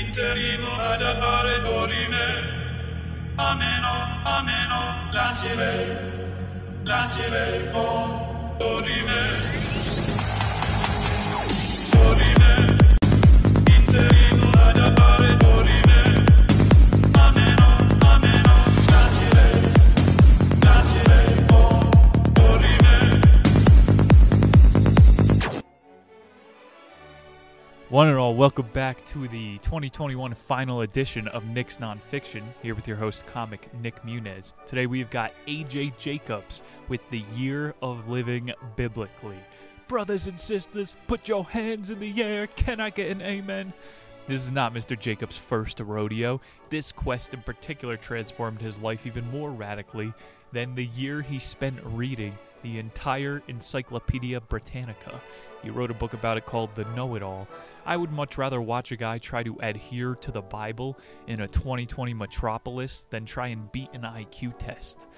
interimo ad appare dorime. Ameno, ameno, lancire, lancire, oh, dorime. One and all, welcome back to the 2021 final edition of Nick's Nonfiction, here with your host, comic Nick Munez. Today we've got AJ Jacobs with The Year of Living Biblically. Brothers and sisters, put your hands in the air. Can I get an amen? This is not Mr. Jacobs' first rodeo. This quest in particular transformed his life even more radically than the year he spent reading the entire Encyclopedia Britannica. He wrote a book about it called The Know It All. I would much rather watch a guy try to adhere to the Bible in a 2020 metropolis than try and beat an IQ test.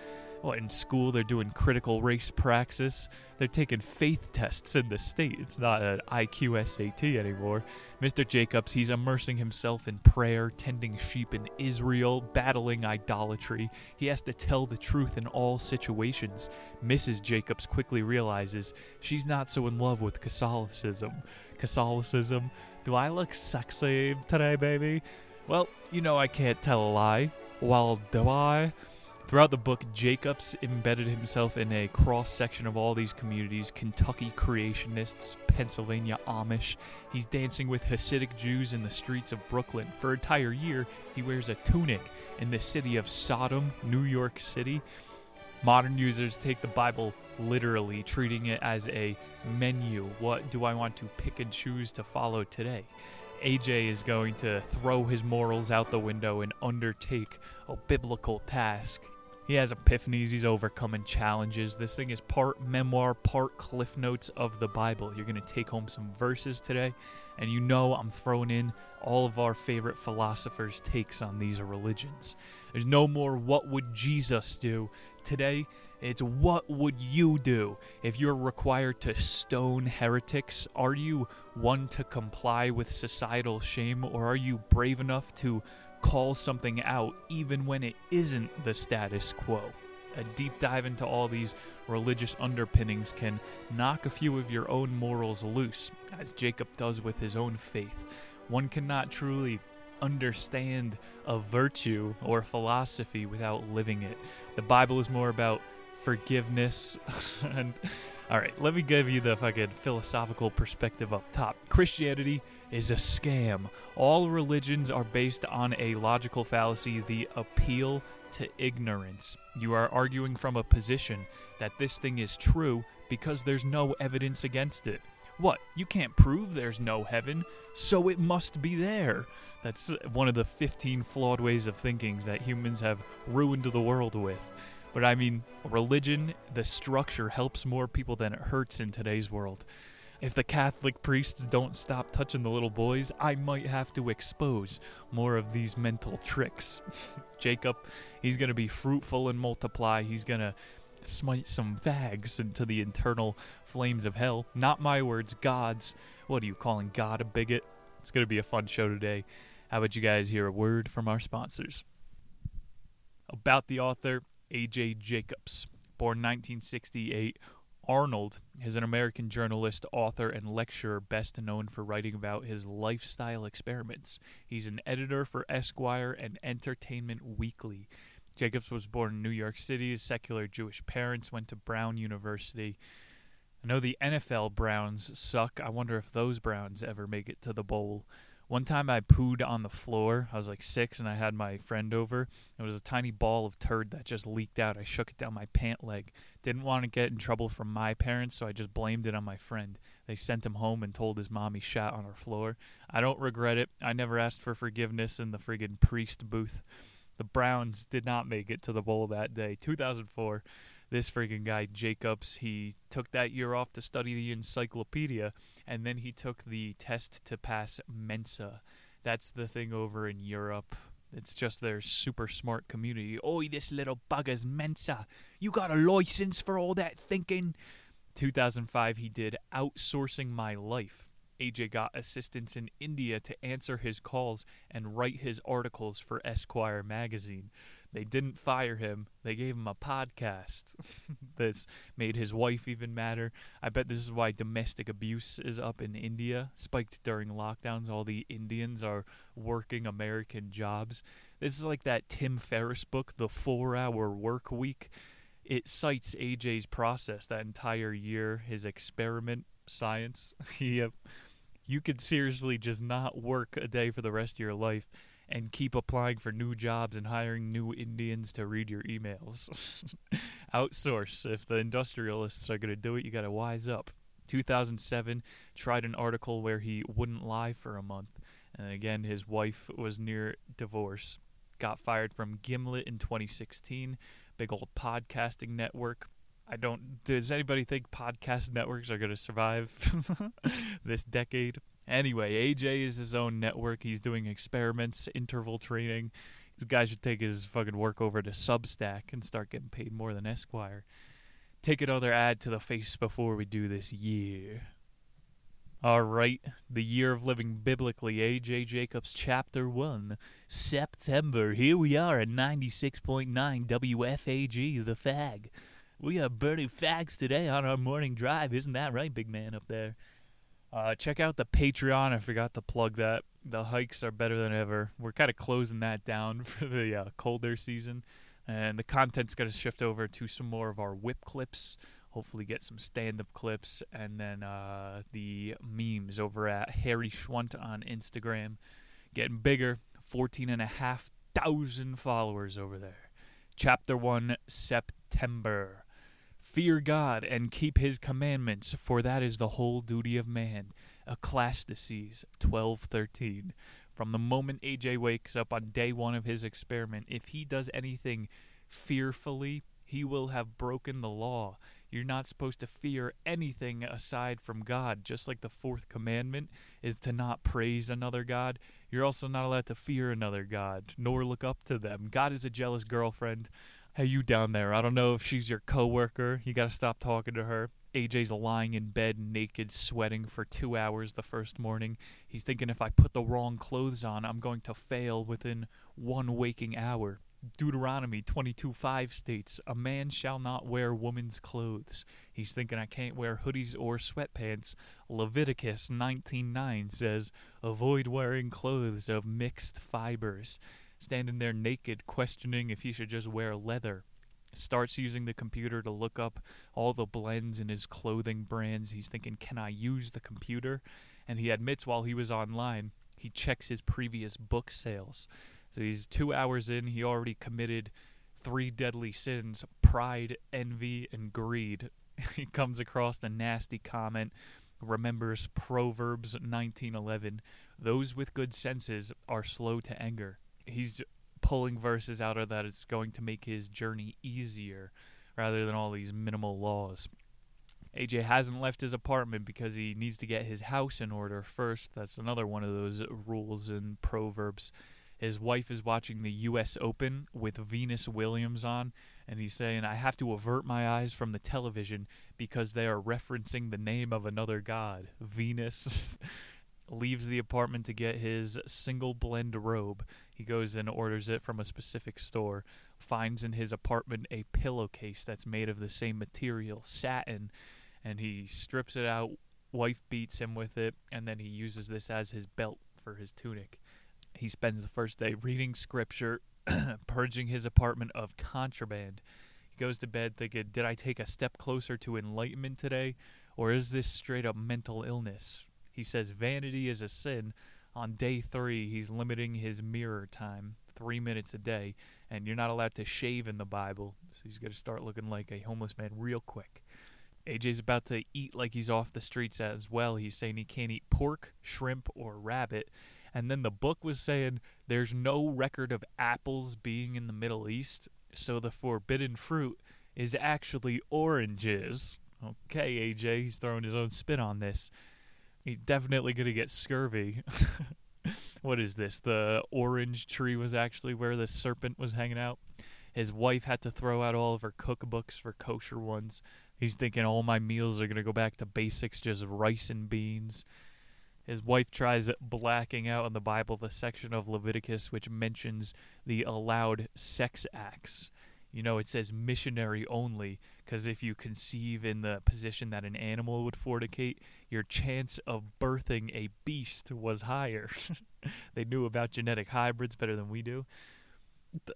Well, in school, they're doing critical race praxis. They're taking faith tests in the state. It's not an IQ SAT anymore. Mr. Jacobs, he's immersing himself in prayer, tending sheep in Israel, battling idolatry. He has to tell the truth in all situations. Mrs. Jacobs quickly realizes she's not so in love with Catholicism. Catholicism? Do I look sexy today, baby? Well, you know I can't tell a lie. Well, do I? Throughout the book, Jacobs embedded himself in a cross section of all these communities Kentucky creationists, Pennsylvania Amish. He's dancing with Hasidic Jews in the streets of Brooklyn. For an entire year, he wears a tunic in the city of Sodom, New York City. Modern users take the Bible literally, treating it as a menu. What do I want to pick and choose to follow today? AJ is going to throw his morals out the window and undertake a biblical task. He has epiphanies, he's overcoming challenges. This thing is part memoir, part cliff notes of the Bible. You're going to take home some verses today, and you know I'm throwing in all of our favorite philosophers' takes on these religions. There's no more what would Jesus do. Today, it's what would you do if you're required to stone heretics? Are you one to comply with societal shame, or are you brave enough to call something out even when it isn't the status quo? A deep dive into all these religious underpinnings can knock a few of your own morals loose, as Jacob does with his own faith. One cannot truly understand a virtue or philosophy without living it. The Bible is more about forgiveness and all right let me give you the fucking philosophical perspective up top. Christianity is a scam. All religions are based on a logical fallacy the appeal to ignorance. You are arguing from a position that this thing is true because there's no evidence against it. What? You can't prove there's no heaven so it must be there. That's one of the 15 flawed ways of thinking that humans have ruined the world with but I mean, religion, the structure helps more people than it hurts in today's world. If the Catholic priests don't stop touching the little boys, I might have to expose more of these mental tricks. Jacob, he's going to be fruitful and multiply. He's going to smite some fags into the internal flames of hell. Not my words, God's. What are you calling God a bigot? It's going to be a fun show today. How about you guys hear a word from our sponsors? About the author, A.J. Jacobs. Born 1968, Arnold is an American journalist, author, and lecturer best known for writing about his lifestyle experiments. He's an editor for Esquire and Entertainment Weekly. Jacobs was born in New York City. His secular Jewish parents went to Brown University. I know the NFL Browns suck. I wonder if those Browns ever make it to the bowl. One time I pooed on the floor. I was like six and I had my friend over. It was a tiny ball of turd that just leaked out. I shook it down my pant leg. Didn't want to get in trouble from my parents, so I just blamed it on my friend. They sent him home and told his mom he shat on our floor. I don't regret it. I never asked for forgiveness in the friggin' priest booth. The Browns did not make it to the bowl that day. 2004 this freaking guy Jacobs, he took that year off to study the encyclopedia, and then he took the test to pass Mensa. That's the thing over in Europe. It's just their super smart community. Oi, this little bugger's Mensa. You got a license for all that thinking? 2005, he did Outsourcing My Life. AJ got assistants in India to answer his calls and write his articles for Esquire magazine. They didn't fire him, they gave him a podcast. this made his wife even madder. I bet this is why domestic abuse is up in India, spiked during lockdowns. All the Indians are working American jobs. This is like that Tim Ferriss book, The Four Hour Work Week. It cites AJ's process that entire year, his experiment science. he, you could seriously just not work a day for the rest of your life and keep applying for new jobs and hiring new Indians to read your emails. Outsource. If the industrialists are going to do it, you got to wise up. 2007 tried an article where he wouldn't lie for a month. And again, his wife was near divorce. Got fired from Gimlet in 2016, big old podcasting network. I don't. Does anybody think podcast networks are going to survive this decade? Anyway, AJ is his own network. He's doing experiments, interval training. This guy should take his fucking work over to Substack and start getting paid more than Esquire. Take another ad to the face before we do this year. All right, the year of living biblically, AJ Jacobs, Chapter 1, September. Here we are at 96.9 WFAG, The Fag. We are burning fags today on our morning drive. Isn't that right, big man up there? Uh, check out the Patreon. I forgot to plug that. The hikes are better than ever. We're kind of closing that down for the uh, colder season. And the content's going to shift over to some more of our whip clips. Hopefully, get some stand up clips. And then uh, the memes over at Harry Schwunt on Instagram. Getting bigger. 14,500 followers over there. Chapter 1, September. Fear God and keep his commandments, for that is the whole duty of man. Ecclesiastes 12:13. From the moment AJ wakes up on day 1 of his experiment, if he does anything fearfully, he will have broken the law. You're not supposed to fear anything aside from God, just like the fourth commandment is to not praise another God. You're also not allowed to fear another God, nor look up to them. God is a jealous girlfriend. Hey, you down there? I don't know if she's your coworker. You gotta stop talking to her. AJ's lying in bed, naked, sweating for two hours the first morning. He's thinking if I put the wrong clothes on, I'm going to fail within one waking hour. Deuteronomy 22:5 states, "A man shall not wear woman's clothes." He's thinking I can't wear hoodies or sweatpants. Leviticus 19:9 says, "Avoid wearing clothes of mixed fibers." Standing there naked, questioning if he should just wear leather. Starts using the computer to look up all the blends in his clothing brands. He's thinking, "Can I use the computer?" And he admits while he was online, he checks his previous book sales. So he's two hours in, he already committed three deadly sins pride, envy, and greed. he comes across a nasty comment, remembers Proverbs 19:11, those with good senses are slow to anger. He's pulling verses out of that it's going to make his journey easier rather than all these minimal laws. AJ hasn't left his apartment because he needs to get his house in order first. That's another one of those rules and Proverbs. His wife is watching the U.S. Open with Venus Williams on, and he's saying, I have to avert my eyes from the television because they are referencing the name of another god. Venus leaves the apartment to get his single blend robe. He goes and orders it from a specific store, finds in his apartment a pillowcase that's made of the same material, satin, and he strips it out. Wife beats him with it, and then he uses this as his belt for his tunic. He spends the first day reading scripture, purging his apartment of contraband. He goes to bed thinking, Did I take a step closer to enlightenment today? Or is this straight up mental illness? He says vanity is a sin. On day three, he's limiting his mirror time, three minutes a day, and you're not allowed to shave in the Bible, so he's going to start looking like a homeless man real quick. AJ's about to eat like he's off the streets as well. He's saying he can't eat pork, shrimp, or rabbit. And then the book was saying there's no record of apples being in the Middle East, so the forbidden fruit is actually oranges. Okay, AJ, he's throwing his own spin on this. He's definitely going to get scurvy. what is this? The orange tree was actually where the serpent was hanging out. His wife had to throw out all of her cookbooks for kosher ones. He's thinking all my meals are going to go back to basics, just rice and beans. His wife tries blacking out on the Bible the section of Leviticus which mentions the allowed sex acts. You know, it says missionary only because if you conceive in the position that an animal would fornicate, your chance of birthing a beast was higher. they knew about genetic hybrids better than we do.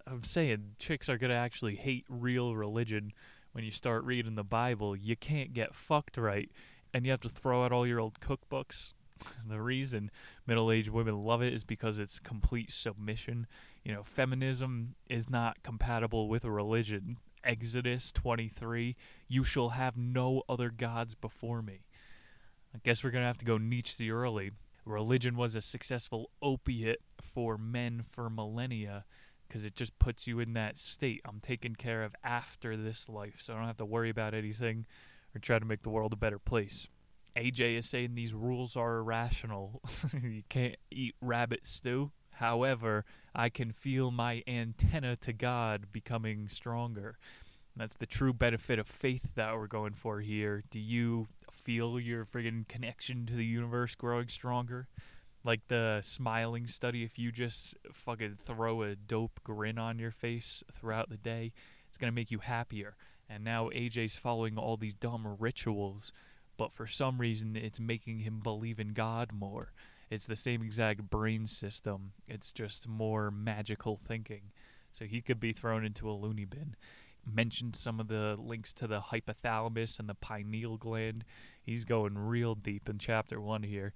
I'm saying chicks are going to actually hate real religion when you start reading the Bible. You can't get fucked right, and you have to throw out all your old cookbooks. The reason middle aged women love it is because it's complete submission. You know, feminism is not compatible with a religion. Exodus 23, you shall have no other gods before me. I guess we're going to have to go Nietzsche early. Religion was a successful opiate for men for millennia because it just puts you in that state. I'm taken care of after this life, so I don't have to worry about anything or try to make the world a better place. AJ is saying these rules are irrational. you can't eat rabbit stew. However, I can feel my antenna to God becoming stronger. That's the true benefit of faith that we're going for here. Do you feel your friggin' connection to the universe growing stronger? Like the smiling study, if you just fucking throw a dope grin on your face throughout the day, it's gonna make you happier. And now AJ's following all these dumb rituals, but for some reason it's making him believe in God more. It's the same exact brain system, it's just more magical thinking. So he could be thrown into a loony bin mentioned some of the links to the hypothalamus and the pineal gland. He's going real deep in chapter one here.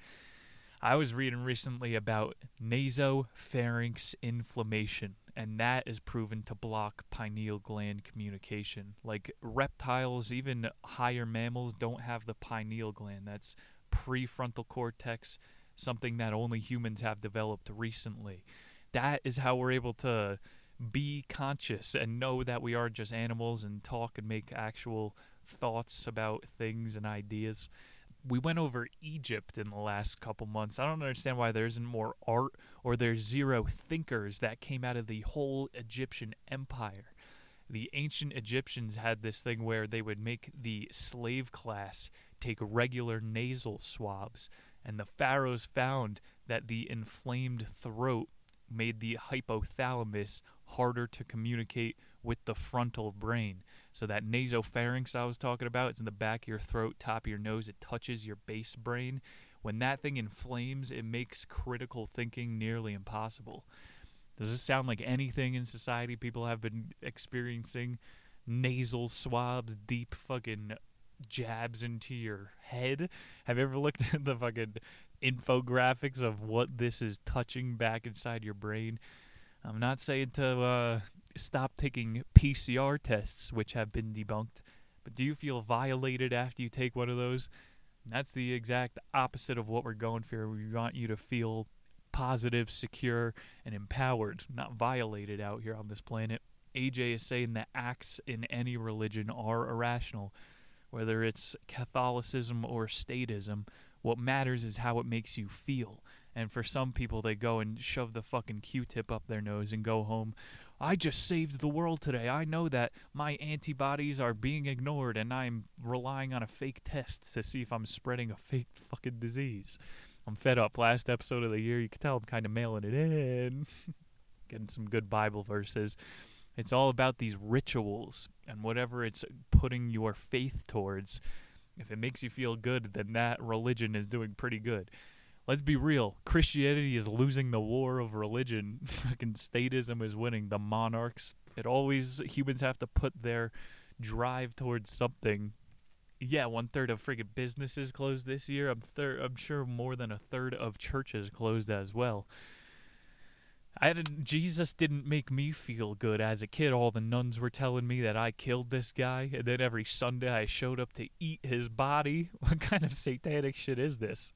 I was reading recently about nasopharynx inflammation, and that is proven to block pineal gland communication. Like reptiles, even higher mammals, don't have the pineal gland. That's prefrontal cortex, something that only humans have developed recently. That is how we're able to be conscious and know that we are just animals and talk and make actual thoughts about things and ideas. We went over Egypt in the last couple months. I don't understand why there isn't more art or there's zero thinkers that came out of the whole Egyptian empire. The ancient Egyptians had this thing where they would make the slave class take regular nasal swabs, and the pharaohs found that the inflamed throat made the hypothalamus harder to communicate with the frontal brain. So that nasopharynx I was talking about, it's in the back of your throat, top of your nose, it touches your base brain. When that thing inflames, it makes critical thinking nearly impossible. Does this sound like anything in society people have been experiencing? Nasal swabs, deep fucking jabs into your head. Have you ever looked at the fucking infographics of what this is touching back inside your brain? I'm not saying to uh, stop taking PCR tests, which have been debunked, but do you feel violated after you take one of those? That's the exact opposite of what we're going for. We want you to feel positive, secure, and empowered, not violated out here on this planet. AJ is saying that acts in any religion are irrational, whether it's Catholicism or statism. What matters is how it makes you feel. And for some people, they go and shove the fucking Q-tip up their nose and go home. I just saved the world today. I know that my antibodies are being ignored, and I'm relying on a fake test to see if I'm spreading a fake fucking disease. I'm fed up. Last episode of the year, you can tell I'm kind of mailing it in. Getting some good Bible verses. It's all about these rituals and whatever it's putting your faith towards. If it makes you feel good, then that religion is doing pretty good. Let's be real. Christianity is losing the war of religion. Fucking statism is winning. The monarchs. It always humans have to put their drive towards something. Yeah, one third of friggin' businesses closed this year. I'm third. I'm sure more than a third of churches closed as well. I didn't, Jesus didn't make me feel good as a kid. All the nuns were telling me that I killed this guy, and then every Sunday I showed up to eat his body. What kind of satanic shit is this?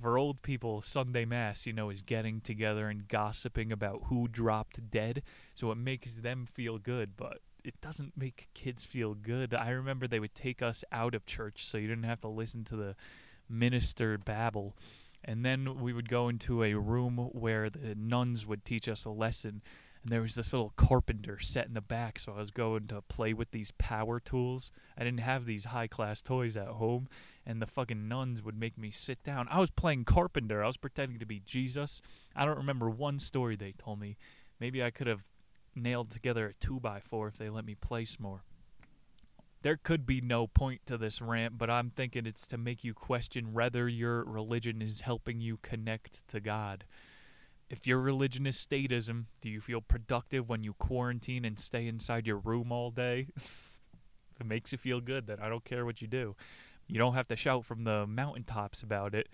For old people, Sunday Mass, you know, is getting together and gossiping about who dropped dead, so it makes them feel good, but it doesn't make kids feel good. I remember they would take us out of church so you didn't have to listen to the minister babble and then we would go into a room where the nuns would teach us a lesson and there was this little carpenter set in the back so i was going to play with these power tools i didn't have these high class toys at home and the fucking nuns would make me sit down. I was playing carpenter. I was pretending to be Jesus. I don't remember one story they told me. Maybe I could have nailed together a two by four if they let me place more. There could be no point to this rant, but I'm thinking it's to make you question whether your religion is helping you connect to God. If your religion is statism, do you feel productive when you quarantine and stay inside your room all day? if it makes you feel good, then I don't care what you do. You don't have to shout from the mountaintops about it.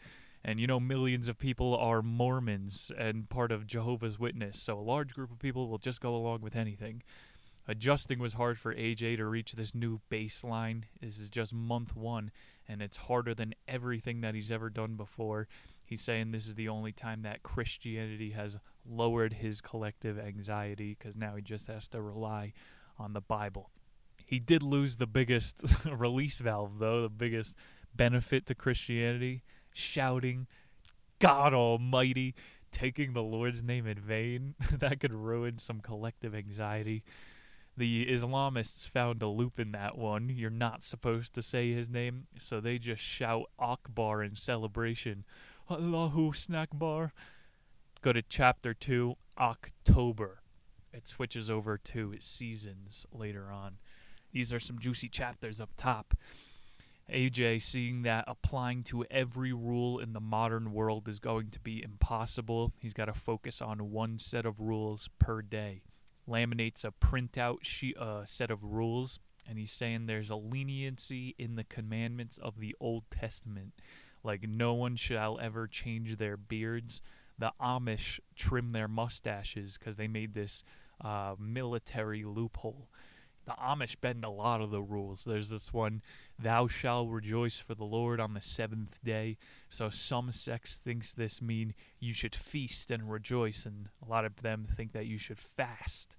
And you know, millions of people are Mormons and part of Jehovah's Witness, so a large group of people will just go along with anything. Adjusting was hard for AJ to reach this new baseline. This is just month one, and it's harder than everything that he's ever done before. He's saying this is the only time that Christianity has lowered his collective anxiety because now he just has to rely on the Bible. He did lose the biggest release valve, though, the biggest benefit to Christianity shouting, God Almighty, taking the Lord's name in vain. that could ruin some collective anxiety. The Islamists found a loop in that one. You're not supposed to say his name, so they just shout Akbar in celebration. Allahu Snakbar. Go to chapter 2, October. It switches over to seasons later on. These are some juicy chapters up top. AJ seeing that applying to every rule in the modern world is going to be impossible. He's got to focus on one set of rules per day. Laminates a printout sheet, uh, set of rules, and he's saying there's a leniency in the commandments of the Old Testament. Like, no one shall ever change their beards. The Amish trim their mustaches because they made this uh, military loophole the Amish bend a lot of the rules. There's this one, thou shalt rejoice for the Lord on the seventh day. So some sects thinks this mean you should feast and rejoice, and a lot of them think that you should fast.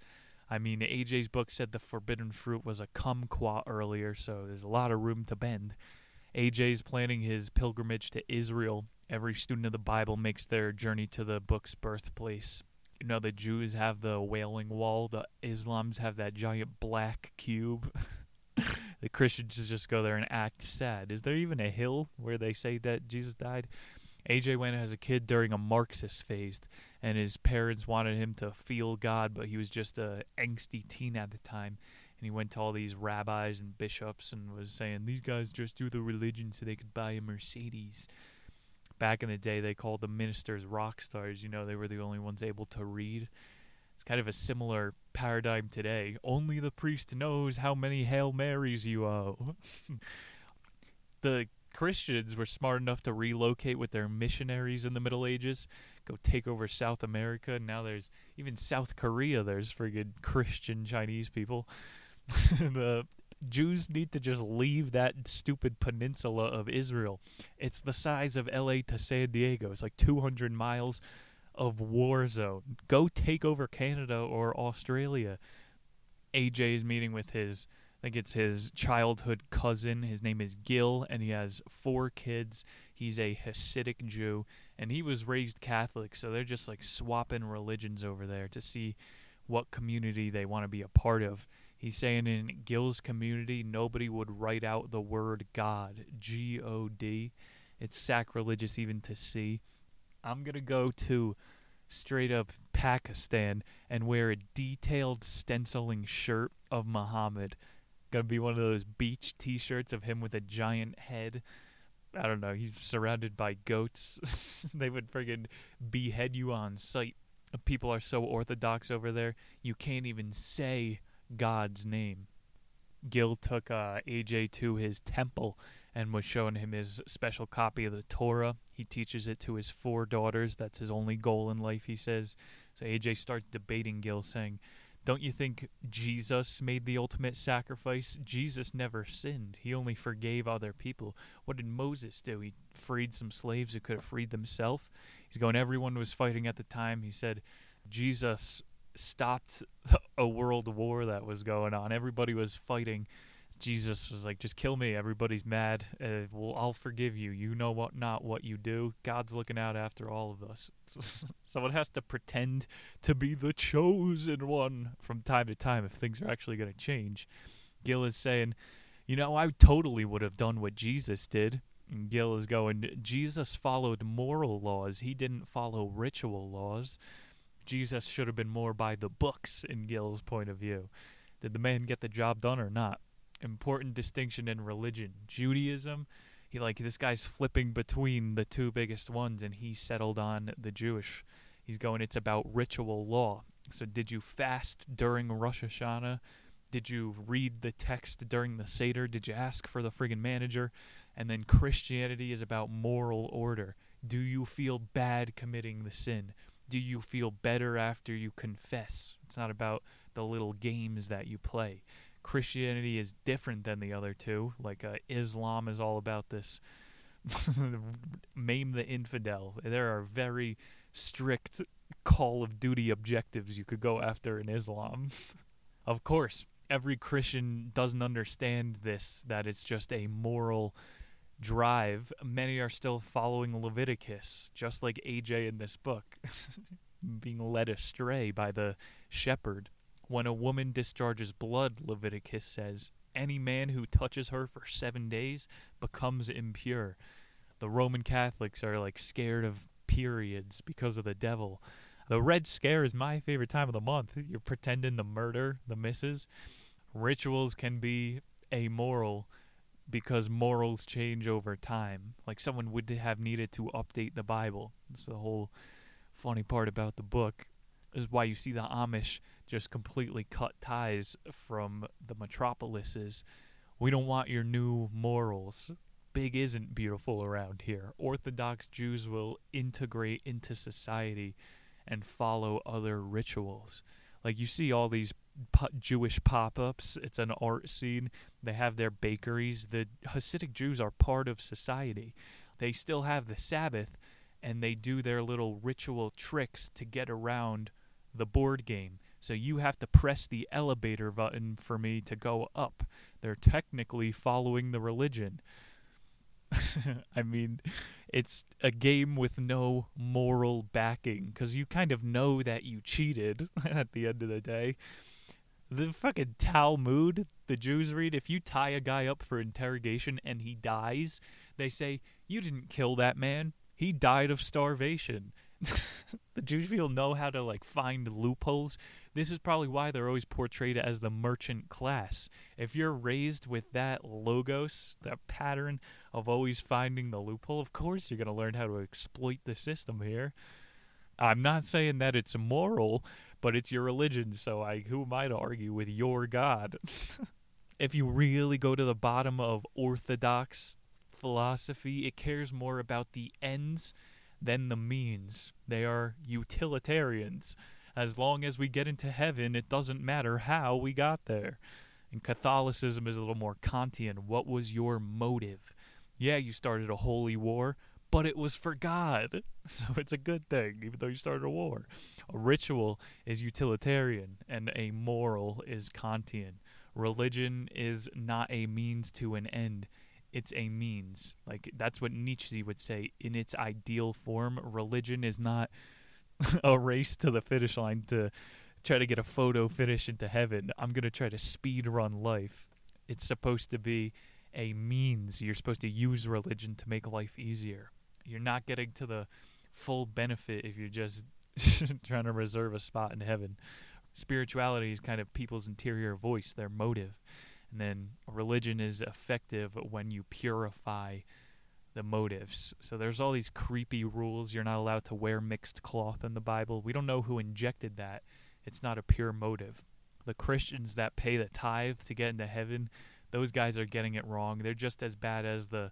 I mean, AJ's book said the forbidden fruit was a kumquat earlier, so there's a lot of room to bend. AJ's planning his pilgrimage to Israel. Every student of the Bible makes their journey to the book's birthplace you know the Jews have the Wailing Wall, the Islams have that giant black cube. the Christians just go there and act sad. Is there even a hill where they say that Jesus died? AJ went as a kid during a Marxist phase, and his parents wanted him to feel God, but he was just a angsty teen at the time. And he went to all these rabbis and bishops and was saying, These guys just do the religion so they could buy a Mercedes back in the day they called the ministers rock stars. You know, they were the only ones able to read. It's kind of a similar paradigm today. Only the priest knows how many Hail Marys you owe. the Christians were smart enough to relocate with their missionaries in the Middle Ages, go take over South America. Now there's even South Korea, there's friggin' Christian Chinese people. the Jews need to just leave that stupid peninsula of Israel. It's the size of LA to San Diego. It's like 200 miles of war zone. Go take over Canada or Australia. AJ is meeting with his, I think it's his childhood cousin. His name is Gil, and he has four kids. He's a Hasidic Jew, and he was raised Catholic, so they're just like swapping religions over there to see what community they want to be a part of. He's saying in Gil's community, nobody would write out the word God, G O D. It's sacrilegious even to see. I'm going to go to straight up Pakistan and wear a detailed stenciling shirt of Muhammad. Gonna be one of those beach t shirts of him with a giant head. I don't know, he's surrounded by goats. they would friggin' behead you on sight. People are so orthodox over there, you can't even say God's name. Gil took uh, AJ to his temple and was showing him his special copy of the Torah. He teaches it to his four daughters. That's his only goal in life, he says. So AJ starts debating Gil, saying, Don't you think Jesus made the ultimate sacrifice? Jesus never sinned. He only forgave other people. What did Moses do? He freed some slaves who could have freed themselves. He's going, Everyone was fighting at the time. He said, Jesus stopped a world war that was going on. Everybody was fighting. Jesus was like, "Just kill me. Everybody's mad. Uh, well, I'll forgive you. You know what, not what you do. God's looking out after all of us. Someone has to pretend to be the chosen one from time to time if things are actually going to change." Gil is saying, "You know, I totally would have done what Jesus did." And Gil is going, Jesus followed moral laws. He didn't follow ritual laws. Jesus should have been more by the books, in Gil's point of view. Did the man get the job done or not? Important distinction in religion. Judaism, he like this guy's flipping between the two biggest ones, and he settled on the Jewish. He's going, it's about ritual law. So, did you fast during Rosh Hashanah? Did you read the text during the Seder? Did you ask for the friggin' manager? And then Christianity is about moral order. Do you feel bad committing the sin? Do you feel better after you confess? It's not about the little games that you play. Christianity is different than the other two. Like uh, Islam is all about this maim the infidel. There are very strict Call of Duty objectives you could go after in Islam. of course, every Christian doesn't understand this, that it's just a moral drive. Many are still following Leviticus, just like AJ in this book, being led astray by the shepherd. When a woman discharges blood, Leviticus says, any man who touches her for seven days becomes impure. The Roman Catholics are like scared of periods because of the devil. The Red Scare is my favorite time of the month. You're pretending to murder the missus. Rituals can be amoral because morals change over time. Like someone would have needed to update the Bible. It's the whole funny part about the book. Is why you see the Amish just completely cut ties from the metropolises. We don't want your new morals. Big isn't beautiful around here. Orthodox Jews will integrate into society and follow other rituals. Like you see all these Jewish pop-ups. It's an art scene. They have their bakeries. The Hasidic Jews are part of society. They still have the Sabbath, and they do their little ritual tricks to get around the board game. So you have to press the elevator button for me to go up. They're technically following the religion. I mean, it's a game with no moral backing because you kind of know that you cheated at the end of the day. The fucking Talmud, the Jews read, if you tie a guy up for interrogation and he dies, they say, You didn't kill that man. He died of starvation. the Jewish people know how to like find loopholes. This is probably why they're always portrayed as the merchant class. If you're raised with that logos, that pattern of always finding the loophole, of course you're going to learn how to exploit the system here. I'm not saying that it's immoral, but it's your religion, so I who am I to argue with your God? if you really go to the bottom of orthodox philosophy, it cares more about the ends than the means. They are utilitarians. As long as we get into heaven, it doesn't matter how we got there. And Catholicism is a little more Kantian. What was your motive? Yeah, you started a holy war, but it was for God. So it's a good thing, even though you started a war. A ritual is utilitarian, and a moral is Kantian. Religion is not a means to an end, it's a means. Like, that's what Nietzsche would say. In its ideal form, religion is not a race to the finish line to try to get a photo finish into heaven. I'm going to try to speed run life. It's supposed to be a means. You're supposed to use religion to make life easier. You're not getting to the full benefit if you're just trying to reserve a spot in heaven. Spirituality is kind of people's interior voice, their motive. And then religion is effective when you purify the motives. So there's all these creepy rules. You're not allowed to wear mixed cloth in the Bible. We don't know who injected that. It's not a pure motive. The Christians that pay the tithe to get into heaven, those guys are getting it wrong. They're just as bad as the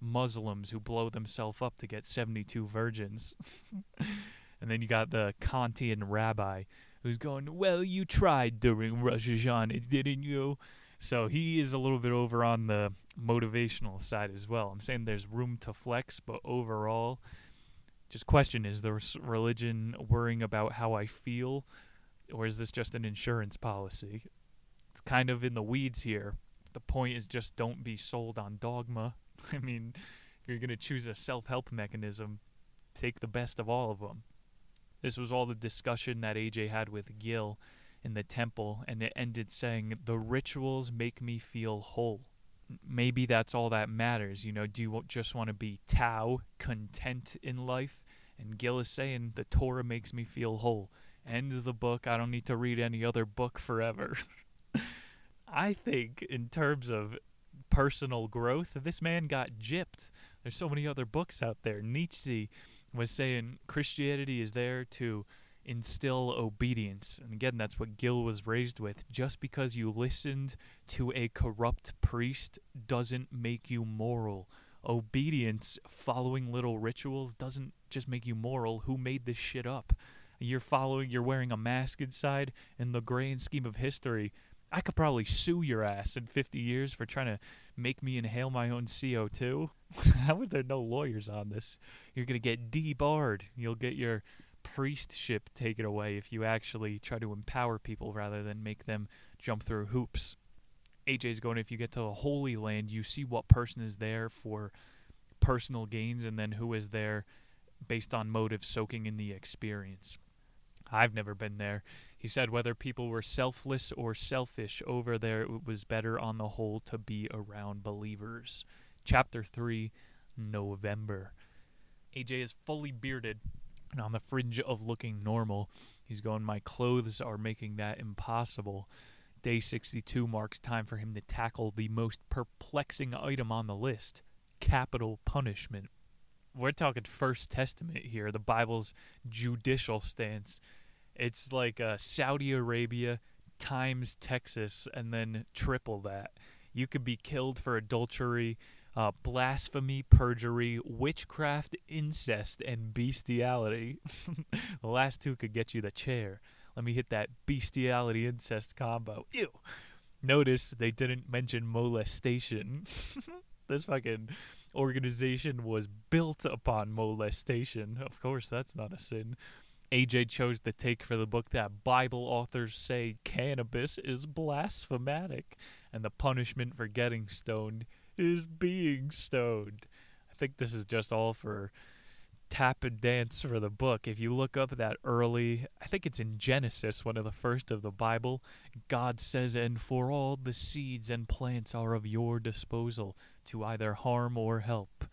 Muslims who blow themselves up to get 72 virgins. and then you got the Kantian rabbi who's going, Well, you tried during Rosh Hashanah, didn't you? So he is a little bit over on the motivational side as well. I'm saying there's room to flex, but overall, just question is the religion worrying about how I feel, or is this just an insurance policy? It's kind of in the weeds here. The point is just don't be sold on dogma. I mean, if you're going to choose a self help mechanism, take the best of all of them. This was all the discussion that AJ had with Gil in the temple, and it ended saying, The rituals make me feel whole. maybe that's all that matters. You know, do you just want to be Tao, content in life? And Gil is saying the Torah makes me feel whole. End of the book. I don't need to read any other book forever. I think, in terms of personal growth, this man got gypped. There's so many other books out there. Nietzsche was saying Christianity is there to instill obedience. And again, that's what Gil was raised with. Just because you listened to a corrupt priest doesn't make you moral. Obedience, following little rituals, doesn't just make you moral. Who made this shit up? You're following, you're wearing a mask inside. In the grand scheme of history, I could probably sue your ass in 50 years for trying to make me inhale my own CO2. How are there no lawyers on this? You're going to get debarred. You'll get your priestship taken away if you actually try to empower people rather than make them jump through hoops. AJ's going, if you get to the Holy Land, you see what person is there for personal gains and then who is there based on motive soaking in the experience. I've never been there. He said whether people were selfless or selfish over there, it was better on the whole to be around believers. Chapter 3, November. AJ is fully bearded and on the fringe of looking normal. He's going, My clothes are making that impossible. Day 62 marks time for him to tackle the most perplexing item on the list capital punishment. We're talking First Testament here, the Bible's judicial stance. It's like uh, Saudi Arabia times Texas and then triple that. You could be killed for adultery, uh, blasphemy, perjury, witchcraft, incest, and bestiality. the last two could get you the chair. Let me hit that bestiality incest combo. Ew. Notice they didn't mention molestation. this fucking organization was built upon molestation. Of course, that's not a sin. AJ chose the take for the book that Bible authors say cannabis is blasphematic, and the punishment for getting stoned is being stoned. I think this is just all for tap and dance for the book. If you look up that early, I think it's in Genesis, one of the first of the Bible, God says, And for all the seeds and plants are of your disposal to either harm or help.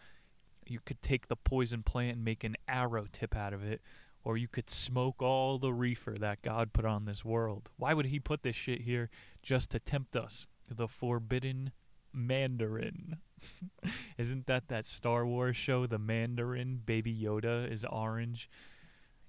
You could take the poison plant and make an arrow tip out of it, or you could smoke all the reefer that God put on this world. Why would He put this shit here? Just to tempt us. The forbidden Mandarin. Isn't that that Star Wars show, The Mandarin? Baby Yoda is orange.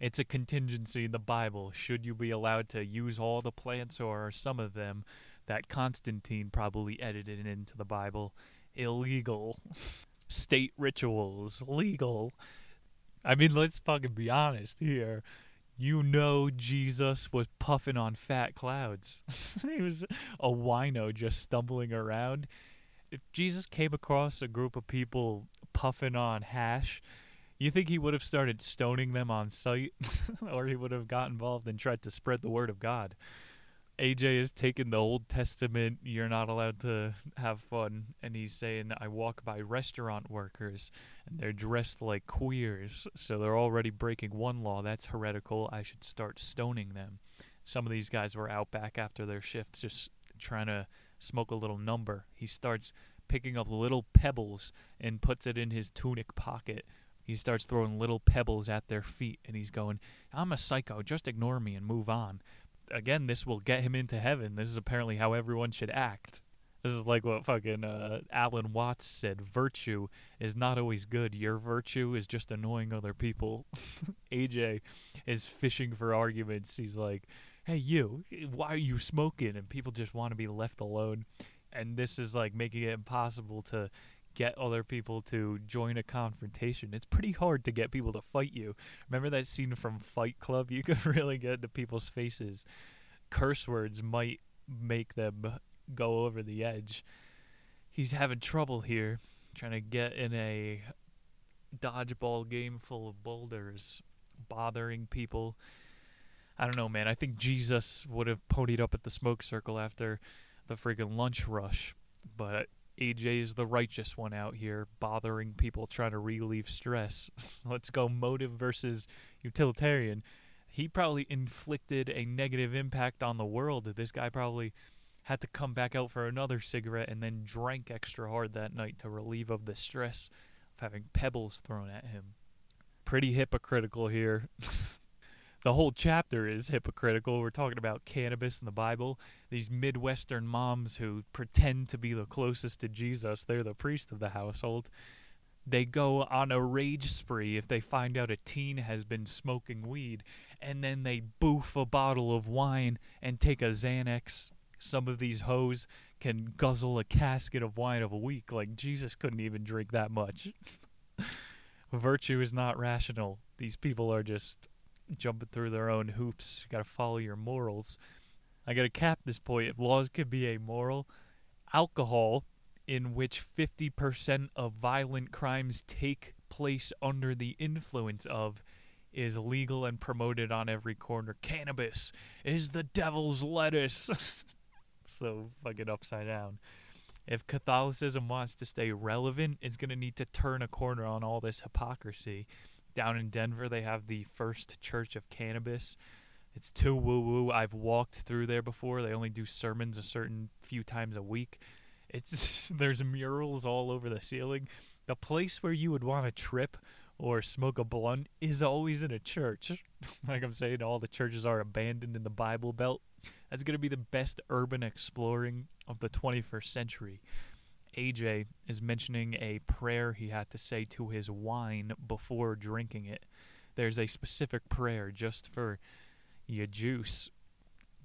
It's a contingency in the Bible. Should you be allowed to use all the plants or some of them that Constantine probably edited into the Bible? Illegal. State rituals, legal. I mean, let's fucking be honest here. You know Jesus was puffing on fat clouds. he was a wino just stumbling around if Jesus came across a group of people puffing on hash, you think he would have started stoning them on sight, or he would have got involved and tried to spread the word of God? AJ is taking the Old Testament, you're not allowed to have fun, and he's saying, I walk by restaurant workers, and they're dressed like queers, so they're already breaking one law. That's heretical. I should start stoning them. Some of these guys were out back after their shifts, just trying to smoke a little number. He starts picking up little pebbles and puts it in his tunic pocket. He starts throwing little pebbles at their feet and he's going, I'm a psycho, just ignore me and move on. Again, this will get him into heaven. This is apparently how everyone should act. This is like what fucking uh, Alan Watts said. Virtue is not always good. Your virtue is just annoying other people. AJ is fishing for arguments. He's like, hey you why are you smoking? And people just want to be left alone. And this is like making it impossible to get other people to join a confrontation. It's pretty hard to get people to fight you. Remember that scene from fight club? You could really get into people's faces. Curse words might make them go over the edge. He's having trouble here trying to get in a dodgeball game full of boulders bothering people I don't know, man. I think Jesus would have ponied up at the smoke circle after the friggin' lunch rush. But uh, AJ is the righteous one out here, bothering people trying to relieve stress. Let's go motive versus utilitarian. He probably inflicted a negative impact on the world. This guy probably had to come back out for another cigarette and then drank extra hard that night to relieve of the stress of having pebbles thrown at him. Pretty hypocritical here. the whole chapter is hypocritical. We're talking about cannabis in the Bible. These Midwestern moms who pretend to be the closest to Jesus, they're the priest of the household. They go on a rage spree if they find out a teen has been smoking weed, and then they boof a bottle of wine and take a Xanax. Some of these hoes can guzzle a casket of wine of a week. Like, Jesus couldn't even drink that much. Virtue is not rational. These people are just jumping through their own hoops. You gotta follow your morals. I gotta cap this point. If laws could be amoral, alcohol, in which 50% of violent crimes take place under the influence of, is legal and promoted on every corner. Cannabis is the devil's lettuce. so fucking upside down. If Catholicism wants to stay relevant, it's going to need to turn a corner on all this hypocrisy. Down in Denver, they have the first church of cannabis. It's too woo woo. I've walked through there before. They only do sermons a certain few times a week. It's there's murals all over the ceiling. The place where you would want to trip or smoke a blunt is always in a church. like I'm saying, all the churches are abandoned in the Bible Belt. That's going to be the best urban exploring of the 21st century. AJ is mentioning a prayer he had to say to his wine before drinking it. There's a specific prayer just for your juice.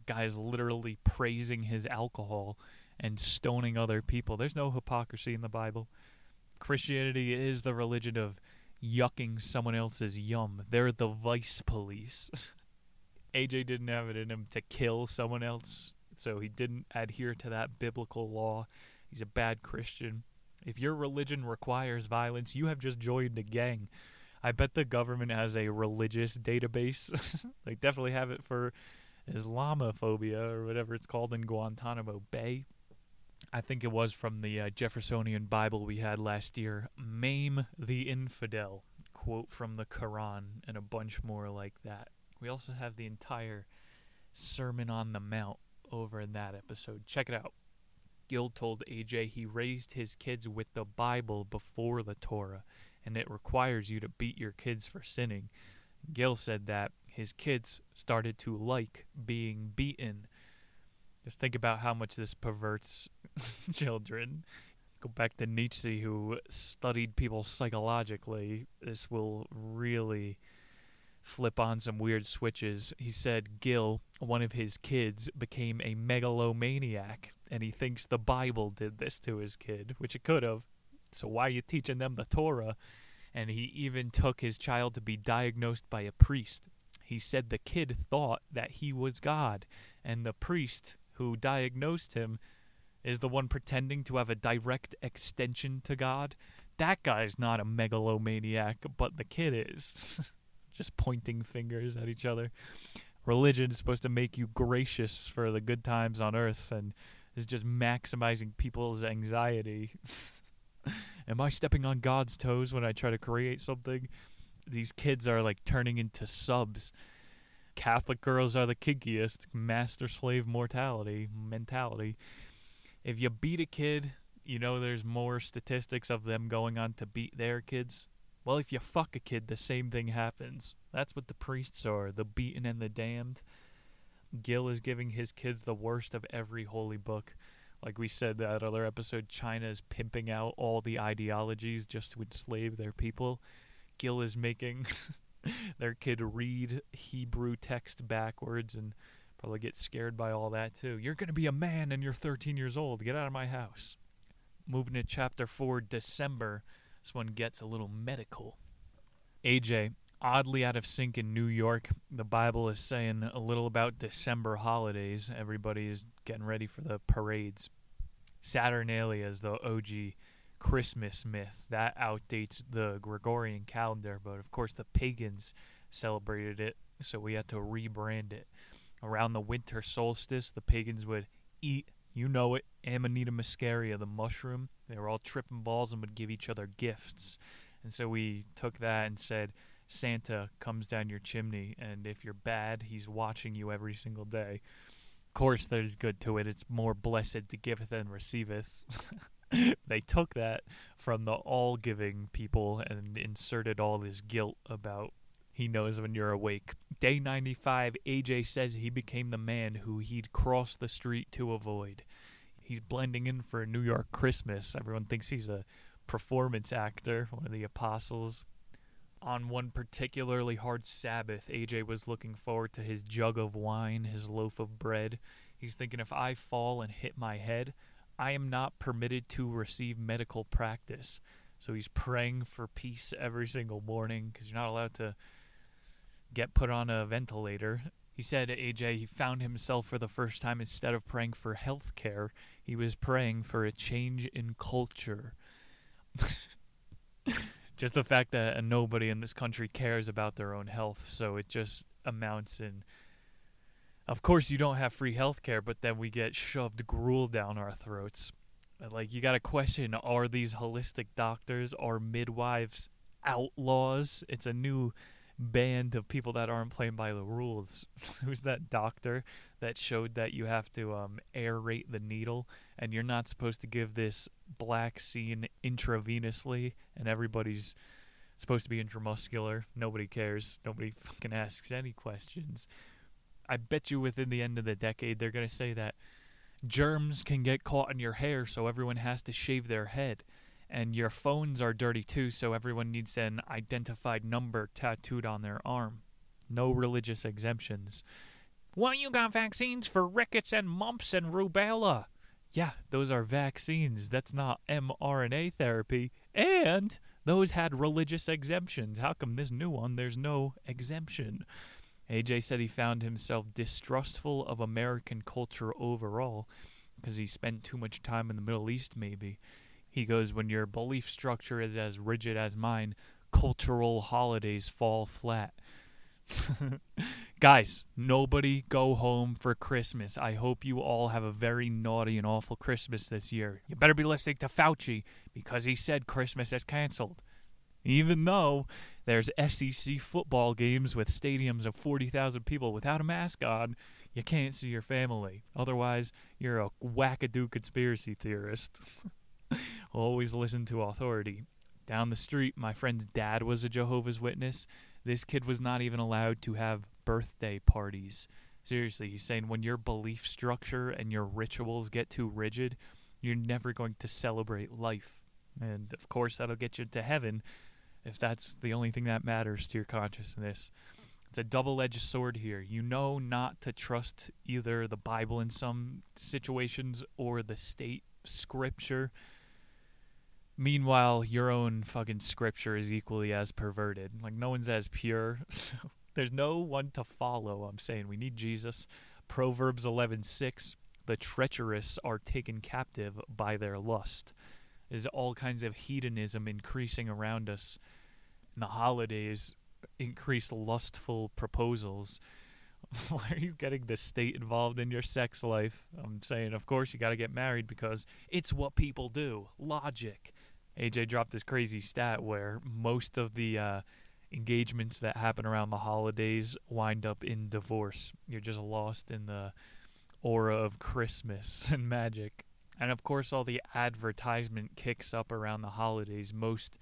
Guy's literally praising his alcohol and stoning other people. There's no hypocrisy in the Bible. Christianity is the religion of yucking someone else's yum. They're the vice police. AJ didn't have it in him to kill someone else, so he didn't adhere to that biblical law. He's a bad Christian. If your religion requires violence, you have just joined a gang. I bet the government has a religious database. they definitely have it for Islamophobia or whatever it's called in Guantanamo Bay. I think it was from the uh, Jeffersonian Bible we had last year. Maim the infidel. Quote from the Quran and a bunch more like that. We also have the entire Sermon on the Mount over in that episode. Check it out. Gil told AJ he raised his kids with the Bible before the Torah, and it requires you to beat your kids for sinning. Gil said that his kids started to like being beaten. Just think about how much this perverts children. Go back to Nietzsche, who studied people psychologically. This will really flip on some weird switches. He said Gil, one of his kids, became a megalomaniac, and he thinks the Bible did this to his kid, which it could have. So why are you teaching them the Torah? And he even took his child to be diagnosed by a priest. He said the kid thought that he was God, and the priest who diagnosed him is the one pretending to have a direct extension to God. That guy's not a megalomaniac, but the kid is. Just pointing fingers at each other. Religion is supposed to make you gracious for the good times on earth and is just maximizing people's anxiety. Am I stepping on God's toes when I try to create something? These kids are like turning into subs. Catholic girls are the kinkiest master slave mortality mentality. If you beat a kid, you know there's more statistics of them going on to beat their kids. Well, if you fuck a kid, the same thing happens. That's what the priests are the beaten and the damned. Gil is giving his kids the worst of every holy book. Like we said that other episode, China is pimping out all the ideologies just to enslave their people. Gil is making their kid read Hebrew text backwards and probably get scared by all that too. You're going to be a man and you're 13 years old. Get out of my house. Moving to chapter 4, December. This one gets a little medical. AJ, oddly out of sync in New York. The Bible is saying a little about December holidays. Everybody is getting ready for the parades. Saturnalia is the OG Christmas myth. That outdates the Gregorian calendar, but of course the pagans celebrated it, so we had to rebrand it. Around the winter solstice, the pagans would eat, you know it, Amanita muscaria, the mushroom. They were all tripping balls and would give each other gifts. And so we took that and said, Santa comes down your chimney, and if you're bad, he's watching you every single day. Of course, there's good to it. It's more blessed to giveth than receiveth. they took that from the all giving people and inserted all this guilt about he knows when you're awake. Day 95, AJ says he became the man who he'd cross the street to avoid. He's blending in for a New York Christmas. Everyone thinks he's a performance actor, one of the apostles. On one particularly hard Sabbath, AJ was looking forward to his jug of wine, his loaf of bread. He's thinking if I fall and hit my head, I am not permitted to receive medical practice. So he's praying for peace every single morning because you're not allowed to get put on a ventilator. He said AJ he found himself for the first time instead of praying for health care, he was praying for a change in culture. just the fact that nobody in this country cares about their own health, so it just amounts in of course you don't have free health care, but then we get shoved gruel down our throats. Uh, like you got to question are these holistic doctors or midwives outlaws? It's a new band of people that aren't playing by the rules. Who's that doctor that showed that you have to um, aerate the needle and you're not supposed to give this black scene intravenously and everybody's supposed to be intramuscular. Nobody cares. Nobody fucking asks any questions. I bet you within the end of the decade they're going to say that germs can get caught in your hair so everyone has to shave their head and your phones are dirty too, so everyone needs an identified number tattooed on their arm. No religious exemptions. Well, you got vaccines for rickets and mumps and rubella. Yeah, those are vaccines. That's not mRNA therapy. And those had religious exemptions. How come this new one there's no exemption? AJ said he found himself distrustful of American culture overall because he spent too much time in the Middle East, maybe. He goes, When your belief structure is as rigid as mine, cultural holidays fall flat. Guys, nobody go home for Christmas. I hope you all have a very naughty and awful Christmas this year. You better be listening to Fauci because he said Christmas is canceled. Even though there's SEC football games with stadiums of 40,000 people without a mask on, you can't see your family. Otherwise, you're a wackadoo conspiracy theorist. Always listen to authority. Down the street, my friend's dad was a Jehovah's Witness. This kid was not even allowed to have birthday parties. Seriously, he's saying when your belief structure and your rituals get too rigid, you're never going to celebrate life. And of course, that'll get you to heaven if that's the only thing that matters to your consciousness. It's a double edged sword here. You know not to trust either the Bible in some situations or the state scripture Meanwhile, your own fucking scripture is equally as perverted. Like no one's as pure. So there's no one to follow. I'm saying we need Jesus. Proverbs 11:6, the treacherous are taken captive by their lust. There's all kinds of hedonism increasing around us. In the holidays, increase lustful proposals. Why are you getting the state involved in your sex life? I'm saying, of course, you got to get married because it's what people do. Logic. AJ dropped this crazy stat where most of the uh, engagements that happen around the holidays wind up in divorce. You're just lost in the aura of Christmas and magic. And of course, all the advertisement kicks up around the holidays. Most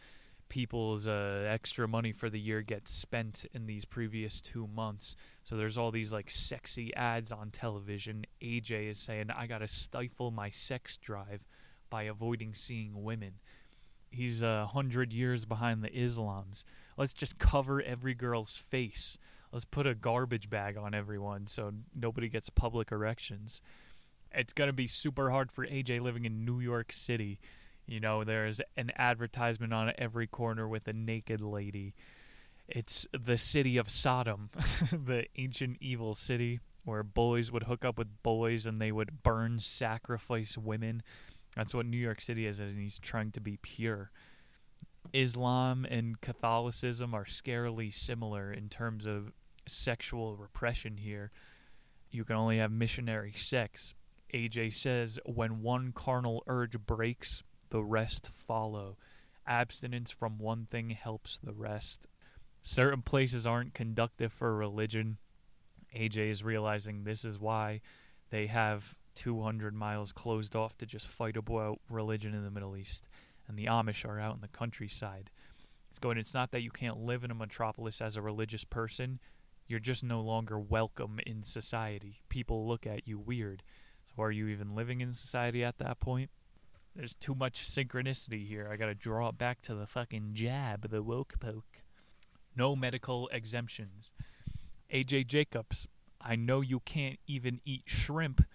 people's uh, extra money for the year gets spent in these previous two months. So there's all these like sexy ads on television. AJ is saying, I gotta stifle my sex drive by avoiding seeing women he's a hundred years behind the Islams. Let's just cover every girl's face. Let's put a garbage bag on everyone so nobody gets public erections. It's gonna be super hard for AJ living in New York City. You know, there's an advertisement on every corner with a naked lady. It's the city of Sodom, the ancient evil city where boys would hook up with boys and they would burn, sacrifice women. That's what New York City is, and he's trying to be pure. Islam and Catholicism are scarily similar in terms of sexual repression here. You can only have missionary sex. AJ says, when one carnal urge breaks, the rest follow. Abstinence from one thing helps the rest. Certain places aren't conductive for religion. AJ is realizing this is why they have 200 miles closed off to just fight about religion in the Middle East, and the Amish are out in the countryside. It's going. It's not that you can't live in a metropolis as a religious person. You're just no longer welcome in society. People look at you weird. So are you even living in society at that point? There's too much synchronicity here. I gotta draw it back to the fucking jab, the woke poke. No medical exemptions. AJ Jacobs, I know you can't even eat shrimp.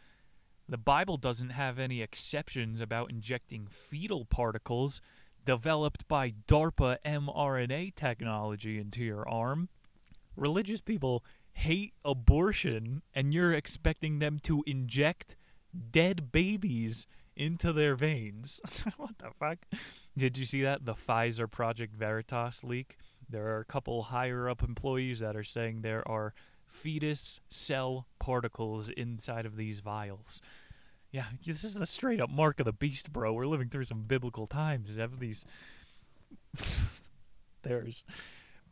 The Bible doesn't have any exceptions about injecting fetal particles developed by DARPA mRNA technology into your arm. Religious people hate abortion, and you're expecting them to inject dead babies into their veins. what the fuck? Did you see that? The Pfizer Project Veritas leak? There are a couple higher up employees that are saying there are fetus cell particles inside of these vials. Yeah, this is the straight up mark of the beast, bro. We're living through some biblical times. Have these there's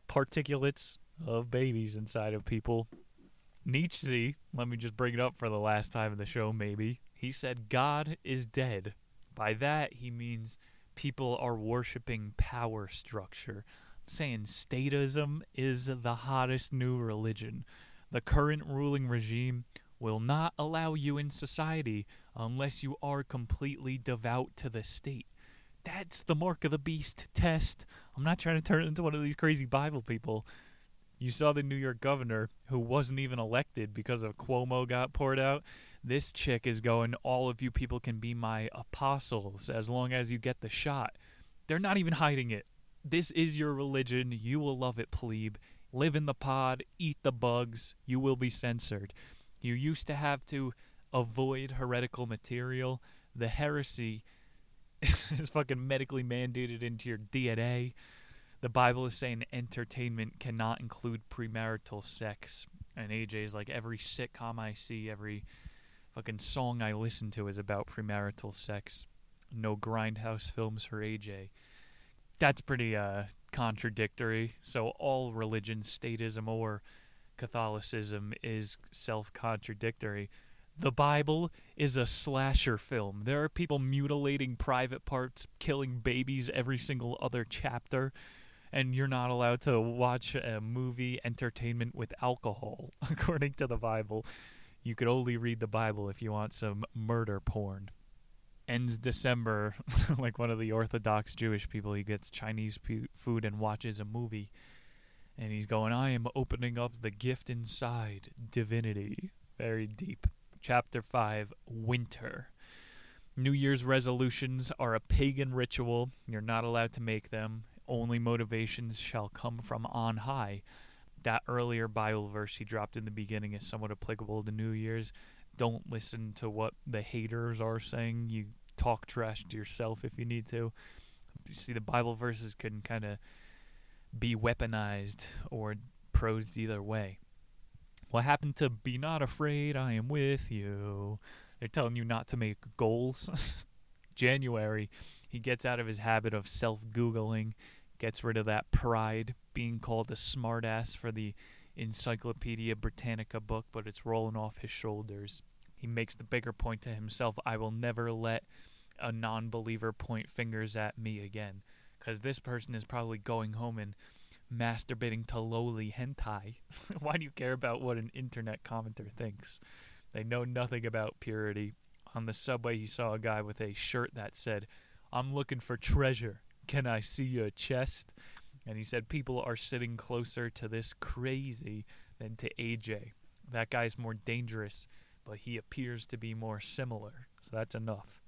particulates of babies inside of people. Nietzsche, let me just bring it up for the last time in the show, maybe. He said, God is dead. By that, he means people are worshiping power structure. Saying statism is the hottest new religion. The current ruling regime will not allow you in society unless you are completely devout to the state. That's the mark of the beast test. I'm not trying to turn into one of these crazy Bible people. You saw the New York governor who wasn't even elected because of Cuomo got poured out. This chick is going, all of you people can be my apostles as long as you get the shot. They're not even hiding it. This is your religion. You will love it, plebe. Live in the pod, eat the bugs. You will be censored. You used to have to avoid heretical material. The heresy is fucking medically mandated into your DNA. The Bible is saying entertainment cannot include premarital sex. And AJ's like every sitcom I see, every fucking song I listen to is about premarital sex. No grindhouse films for AJ. That's pretty uh, contradictory. So all religion, statism, or Catholicism is self contradictory. The Bible is a slasher film. There are people mutilating private parts, killing babies every single other chapter, and you're not allowed to watch a movie entertainment with alcohol, according to the Bible. You could only read the Bible if you want some murder porn. Ends December like one of the Orthodox Jewish people. He gets Chinese food and watches a movie. And he's going, I am opening up the gift inside divinity. Very deep. Chapter 5 Winter. New Year's resolutions are a pagan ritual. You're not allowed to make them. Only motivations shall come from on high. That earlier Bible verse he dropped in the beginning is somewhat applicable to New Year's. Don't listen to what the haters are saying. You talk trash to yourself if you need to. You see, the Bible verses can kind of be weaponized or prosed either way. What happened to be not afraid, I am with you? They're telling you not to make goals. January, he gets out of his habit of self Googling, gets rid of that pride, being called a smartass for the Encyclopedia Britannica book, but it's rolling off his shoulders. He makes the bigger point to himself I will never let a non believer point fingers at me again. Because this person is probably going home and masturbating to lowly hentai. Why do you care about what an internet commenter thinks? They know nothing about purity. On the subway, he saw a guy with a shirt that said, I'm looking for treasure. Can I see your chest? And he said, People are sitting closer to this crazy than to AJ. That guy's more dangerous, but he appears to be more similar. So that's enough.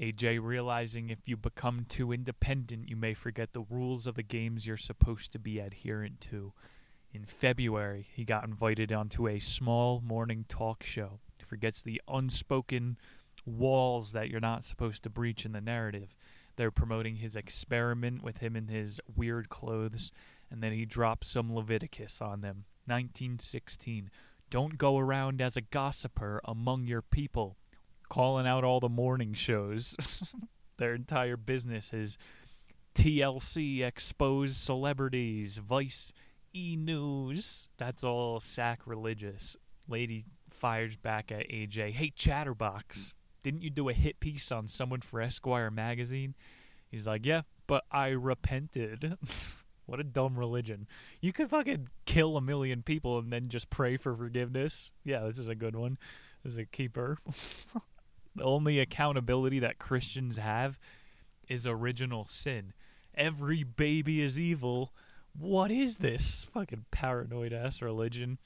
AJ realizing if you become too independent, you may forget the rules of the games you're supposed to be adherent to. In February, he got invited onto a small morning talk show. He forgets the unspoken walls that you're not supposed to breach in the narrative. They're promoting his experiment with him in his weird clothes, and then he drops some Leviticus on them. 1916. Don't go around as a gossiper among your people calling out all the morning shows. Their entire business is TLC expose celebrities, Vice E News. That's all sacrilegious. Lady fires back at AJ. Hey, Chatterbox, didn't you do a hit piece on someone for Esquire magazine? He's like, yeah, but I repented. what a dumb religion. You could fucking kill a million people and then just pray for forgiveness. Yeah, this is a good one. This is a keeper. the only accountability that Christians have is original sin. Every baby is evil. What is this fucking paranoid ass religion?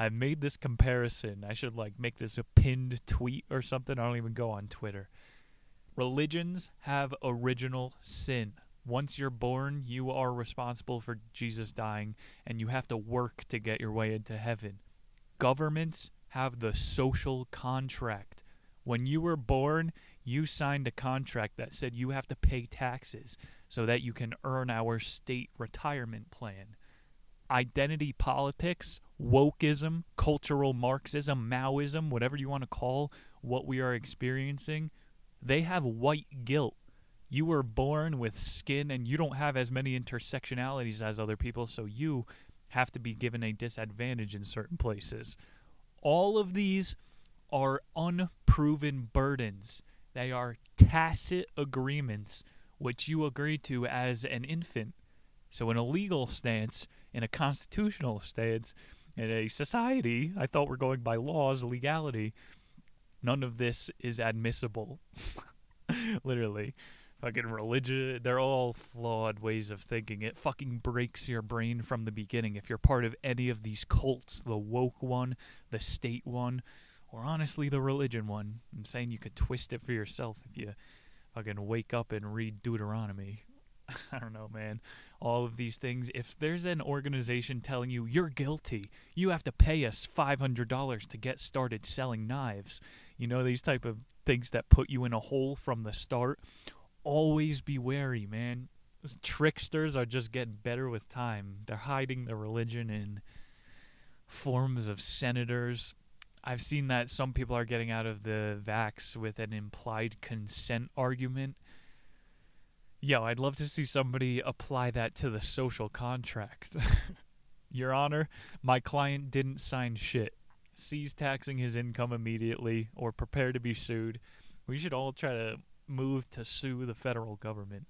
I've made this comparison. I should like make this a pinned tweet or something. I don't even go on Twitter. Religions have original sin. Once you're born, you are responsible for Jesus dying, and you have to work to get your way into heaven. Governments have the social contract. When you were born, you signed a contract that said you have to pay taxes so that you can earn our state retirement plan. Identity politics, wokeism, cultural Marxism, Maoism, whatever you want to call what we are experiencing, they have white guilt. You were born with skin and you don't have as many intersectionalities as other people, so you have to be given a disadvantage in certain places. All of these are unproven burdens. They are tacit agreements which you agree to as an infant. So, in a legal stance, in a constitutional stance, in a society, I thought we're going by laws, legality. None of this is admissible. Literally. Fucking religion, they're all flawed ways of thinking. It fucking breaks your brain from the beginning if you're part of any of these cults the woke one, the state one, or honestly the religion one. I'm saying you could twist it for yourself if you fucking wake up and read Deuteronomy. I don't know, man. All of these things. If there's an organization telling you you're guilty, you have to pay us $500 to get started selling knives. You know, these type of things that put you in a hole from the start. Always be wary, man. These tricksters are just getting better with time. They're hiding their religion in forms of senators. I've seen that some people are getting out of the vax with an implied consent argument. Yo, I'd love to see somebody apply that to the social contract. Your Honor, my client didn't sign shit. Cease taxing his income immediately or prepare to be sued. We should all try to move to sue the federal government.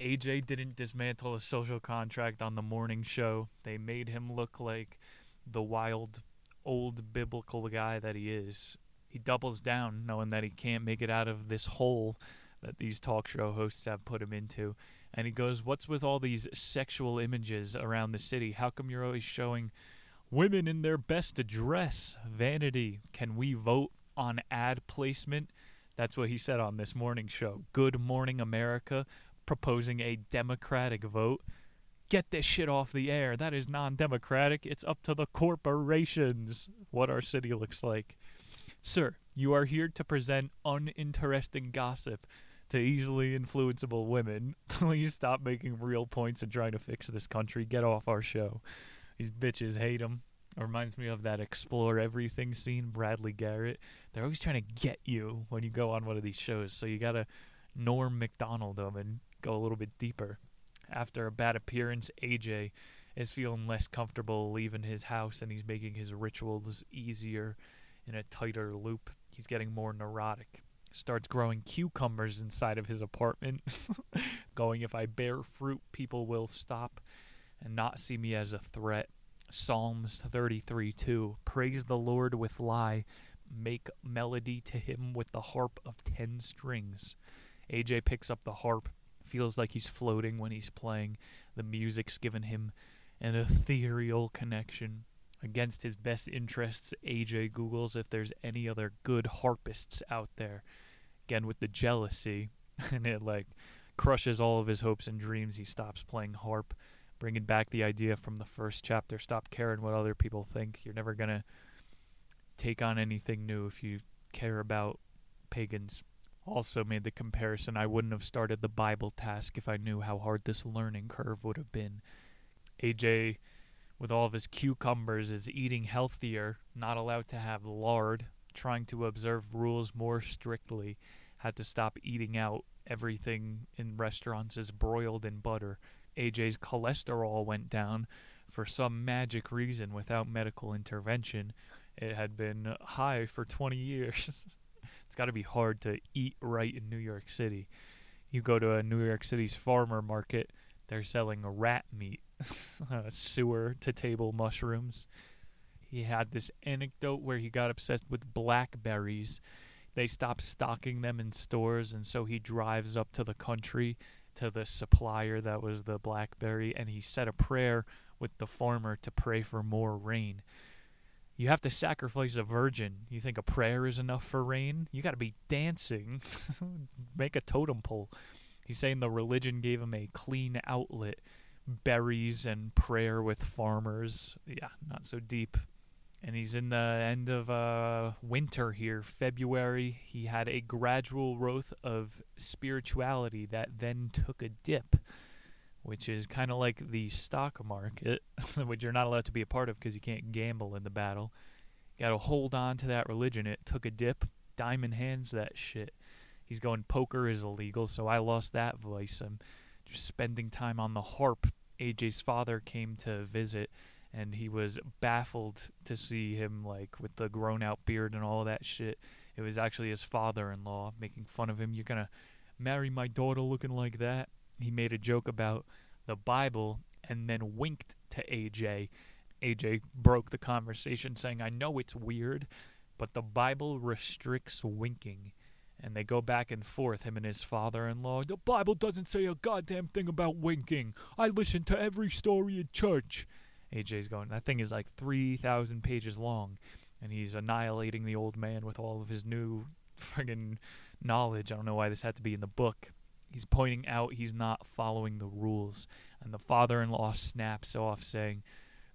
AJ didn't dismantle a social contract on the morning show. They made him look like the wild, old biblical guy that he is. He doubles down, knowing that he can't make it out of this hole that these talk show hosts have put him into. And he goes, What's with all these sexual images around the city? How come you're always showing women in their best dress? Vanity. Can we vote on ad placement? That's what he said on this morning show. Good Morning America proposing a democratic vote. Get this shit off the air. That is non democratic. It's up to the corporations what our city looks like. Sir, you are here to present uninteresting gossip to easily influenceable women. Please stop making real points and trying to fix this country. Get off our show. These bitches hate him. It reminds me of that explore everything scene, Bradley Garrett. They're always trying to get you when you go on one of these shows, so you gotta Norm Macdonald them and go a little bit deeper. After a bad appearance, AJ is feeling less comfortable leaving his house and he's making his rituals easier in a tighter loop. He's getting more neurotic. Starts growing cucumbers inside of his apartment, going, If I bear fruit, people will stop and not see me as a threat. Psalms 33 2 Praise the Lord with lyre, make melody to him with the harp of ten strings. AJ picks up the harp, feels like he's floating when he's playing. The music's given him an ethereal connection. Against his best interests, AJ Googles if there's any other good harpists out there. Again, with the jealousy, and it like crushes all of his hopes and dreams. He stops playing harp, bringing back the idea from the first chapter stop caring what other people think. You're never going to take on anything new if you care about pagans. Also, made the comparison I wouldn't have started the Bible task if I knew how hard this learning curve would have been. AJ with all of his cucumbers is eating healthier, not allowed to have lard, trying to observe rules more strictly, had to stop eating out. Everything in restaurants is broiled in butter. AJ's cholesterol went down for some magic reason without medical intervention, It had been high for 20 years. it's got to be hard to eat right in New York City. You go to a New York City's farmer market, they're selling rat meat, uh, sewer to table mushrooms. He had this anecdote where he got obsessed with blackberries. They stopped stocking them in stores, and so he drives up to the country to the supplier that was the blackberry, and he said a prayer with the farmer to pray for more rain. You have to sacrifice a virgin. You think a prayer is enough for rain? You got to be dancing. Make a totem pole. He's saying the religion gave him a clean outlet. Berries and prayer with farmers. Yeah, not so deep. And he's in the end of uh, winter here, February. He had a gradual growth of spirituality that then took a dip which is kind of like the stock market, which you're not allowed to be a part of because you can't gamble in the Bible. You got to hold on to that religion. It took a dip. Diamond hands that shit. He's going poker is illegal, so I lost that vice. I'm just spending time on the harp. AJ's father came to visit, and he was baffled to see him like with the grown out beard and all that shit. It was actually his father in law making fun of him. You're gonna marry my daughter looking like that? he made a joke about the Bible and then winked to AJ. AJ broke the conversation saying, I know it's weird, but the Bible restricts winking. And they go back and forth, him and his father in law. The Bible doesn't say a goddamn thing about winking. I listen to every story in church. AJ's going, that thing is like 3,000 pages long. And he's annihilating the old man with all of his new friggin' knowledge. I don't know why this had to be in the book he's pointing out he's not following the rules. And the father in law snaps off, saying,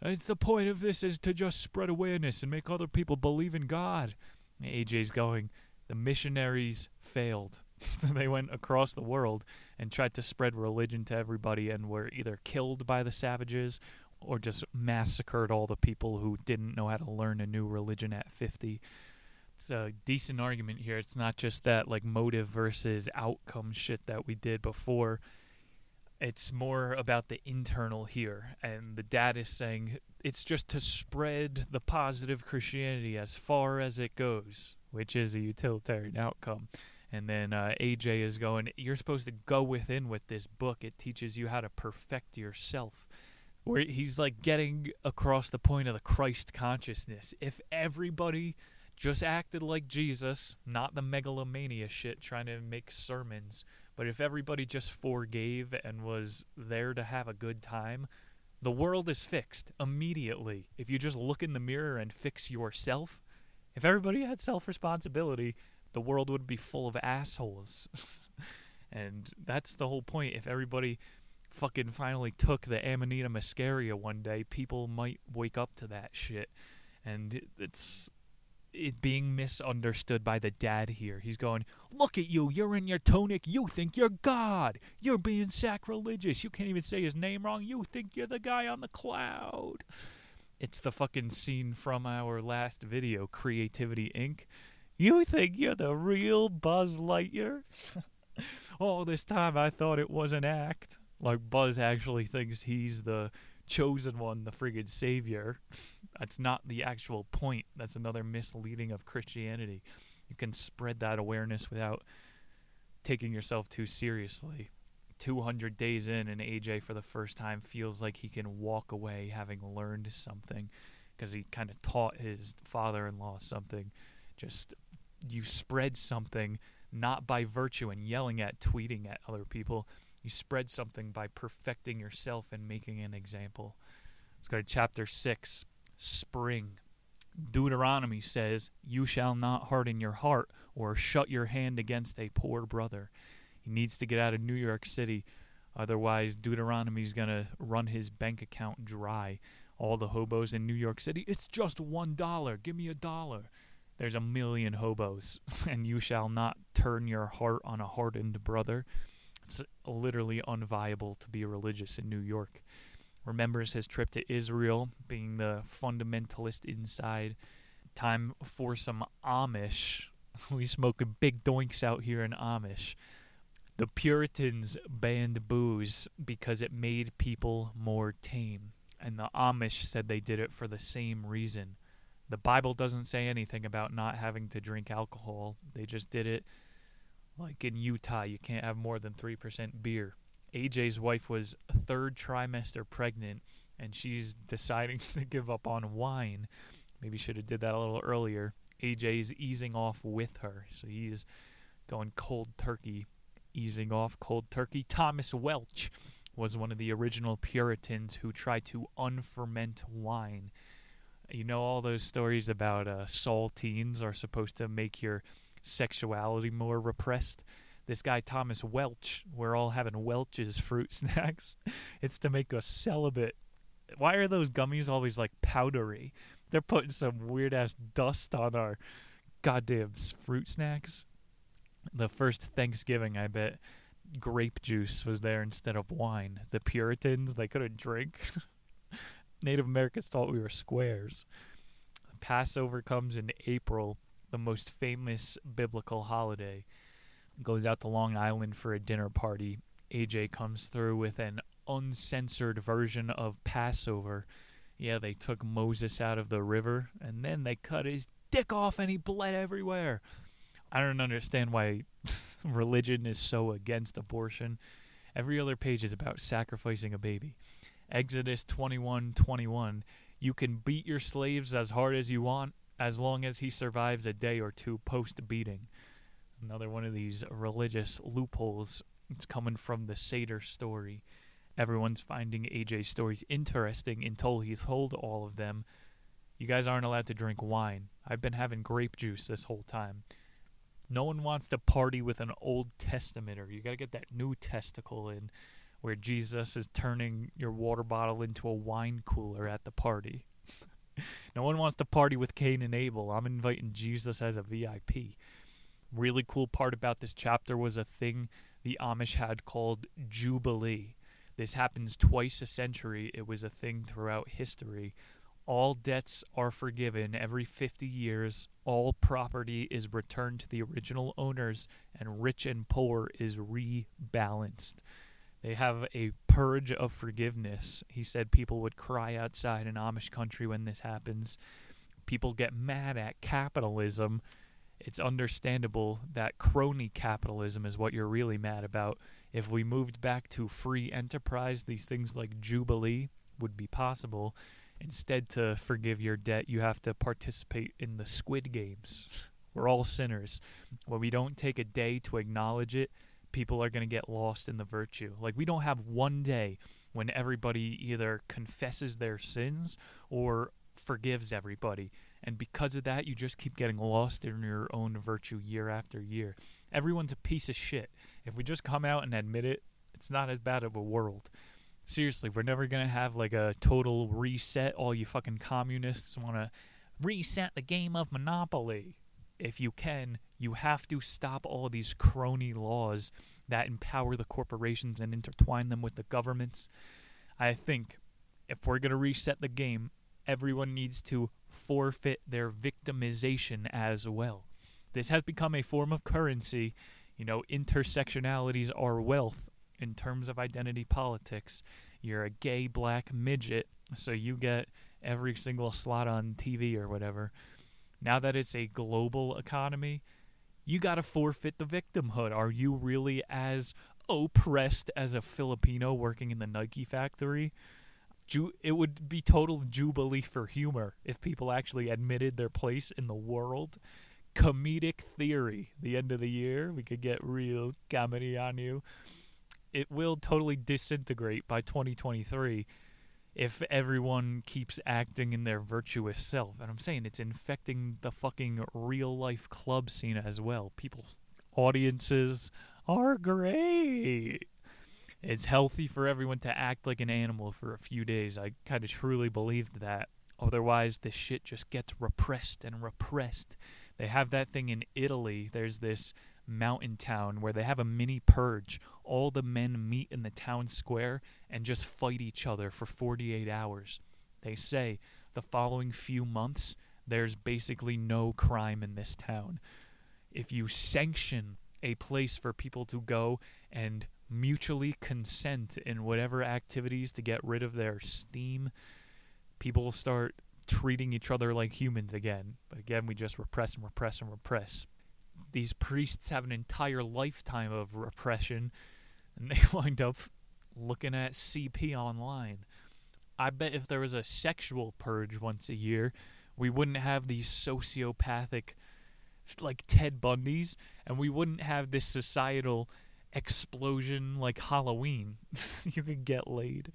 It's the point of this is to just spread awareness and make other people believe in God. And AJ's going, The missionaries failed. they went across the world and tried to spread religion to everybody and were either killed by the savages or just massacred all the people who didn't know how to learn a new religion at 50 it's a decent argument here. It's not just that like motive versus outcome shit that we did before. It's more about the internal here. And the dad is saying it's just to spread the positive Christianity as far as it goes, which is a utilitarian outcome. And then uh, AJ is going, You're supposed to go within with this book. It teaches you how to perfect yourself. Where he's like getting across the point of the Christ consciousness. If everybody just acted like Jesus, not the megalomania shit trying to make sermons. But if everybody just forgave and was there to have a good time, the world is fixed immediately. If you just look in the mirror and fix yourself, if everybody had self responsibility, the world would be full of assholes. and that's the whole point. If everybody fucking finally took the Amanita muscaria one day, people might wake up to that shit. And it's it being misunderstood by the dad here. He's going, Look at you, you're in your tunic, you think you're God. You're being sacrilegious. You can't even say his name wrong. You think you're the guy on the cloud. It's the fucking scene from our last video, Creativity Inc. You think you're the real Buzz Lightyear? All this time I thought it was an act. Like Buzz actually thinks he's the chosen one, the friggin' savior. That's not the actual point. That's another misleading of Christianity. You can spread that awareness without taking yourself too seriously. 200 days in, and AJ for the first time feels like he can walk away having learned something because he kind of taught his father in law something. Just you spread something not by virtue and yelling at, tweeting at other people, you spread something by perfecting yourself and making an example. Let's go to chapter 6, Spring. Deuteronomy says, You shall not harden your heart or shut your hand against a poor brother. He needs to get out of New York City. Otherwise, Deuteronomy's going to run his bank account dry. All the hobos in New York City, it's just one dollar. Give me a dollar. There's a million hobos, and you shall not turn your heart on a hardened brother. It's literally unviable to be religious in New York. Remembers his trip to Israel, being the fundamentalist inside. Time for some Amish. We smoking big doinks out here in Amish. The Puritans banned booze because it made people more tame, and the Amish said they did it for the same reason. The Bible doesn't say anything about not having to drink alcohol. They just did it like in Utah, you can't have more than 3% beer. AJ's wife was third trimester pregnant and she's deciding to give up on wine. Maybe should have did that a little earlier. AJ's easing off with her. So he's going cold turkey, easing off cold turkey. Thomas Welch was one of the original Puritans who tried to unferment wine. You know all those stories about uh, saltines are supposed to make your sexuality more repressed. This guy Thomas Welch, we're all having Welch's fruit snacks. it's to make us celibate. Why are those gummies always like powdery? They're putting some weird ass dust on our goddamn fruit snacks. The first Thanksgiving, I bet grape juice was there instead of wine. The Puritans, they couldn't drink. Native Americans thought we were squares. Passover comes in April, the most famous biblical holiday. Goes out to Long Island for a dinner party. AJ comes through with an uncensored version of Passover. Yeah, they took Moses out of the river and then they cut his dick off and he bled everywhere. I don't understand why religion is so against abortion. Every other page is about sacrificing a baby. Exodus 21:21 You can beat your slaves as hard as you want as long as he survives a day or two post beating. Another one of these religious loopholes. It's coming from the Seder story. Everyone's finding AJ's stories interesting until he's told all of them. You guys aren't allowed to drink wine. I've been having grape juice this whole time. No one wants to party with an Old Testamenter. You got to get that new testicle in where Jesus is turning your water bottle into a wine cooler at the party. No one wants to party with Cain and Abel. I'm inviting Jesus as a VIP. Really cool part about this chapter was a thing the Amish had called Jubilee. This happens twice a century. It was a thing throughout history. All debts are forgiven every 50 years. All property is returned to the original owners, and rich and poor is rebalanced. They have a purge of forgiveness. He said people would cry outside in Amish country when this happens. People get mad at capitalism. It's understandable that crony capitalism is what you're really mad about. If we moved back to free enterprise, these things like Jubilee would be possible. Instead, to forgive your debt, you have to participate in the Squid Games. We're all sinners. When we don't take a day to acknowledge it, people are going to get lost in the virtue. Like, we don't have one day when everybody either confesses their sins or forgives everybody. And because of that, you just keep getting lost in your own virtue year after year. Everyone's a piece of shit. If we just come out and admit it, it's not as bad of a world. Seriously, we're never going to have like a total reset. All you fucking communists want to reset the game of Monopoly. If you can, you have to stop all these crony laws that empower the corporations and intertwine them with the governments. I think if we're going to reset the game, everyone needs to forfeit their victimization as well. This has become a form of currency. You know, intersectionalities are wealth in terms of identity politics. You're a gay black midget, so you get every single slot on TV or whatever. Now that it's a global economy, you got to forfeit the victimhood. Are you really as oppressed as a Filipino working in the Nike factory? It would be total jubilee for humor if people actually admitted their place in the world. Comedic theory. The end of the year, we could get real comedy on you. It will totally disintegrate by 2023 if everyone keeps acting in their virtuous self. And I'm saying it's infecting the fucking real life club scene as well. People's audiences are great. It's healthy for everyone to act like an animal for a few days. I kind of truly believed that. Otherwise, this shit just gets repressed and repressed. They have that thing in Italy. There's this mountain town where they have a mini purge. All the men meet in the town square and just fight each other for 48 hours. They say the following few months, there's basically no crime in this town. If you sanction a place for people to go and mutually consent in whatever activities to get rid of their steam, people will start treating each other like humans again. But again, we just repress and repress and repress. These priests have an entire lifetime of repression, and they wind up looking at CP online. I bet if there was a sexual purge once a year, we wouldn't have these sociopathic, like Ted Bundy's, and we wouldn't have this societal explosion like Halloween. you could get laid.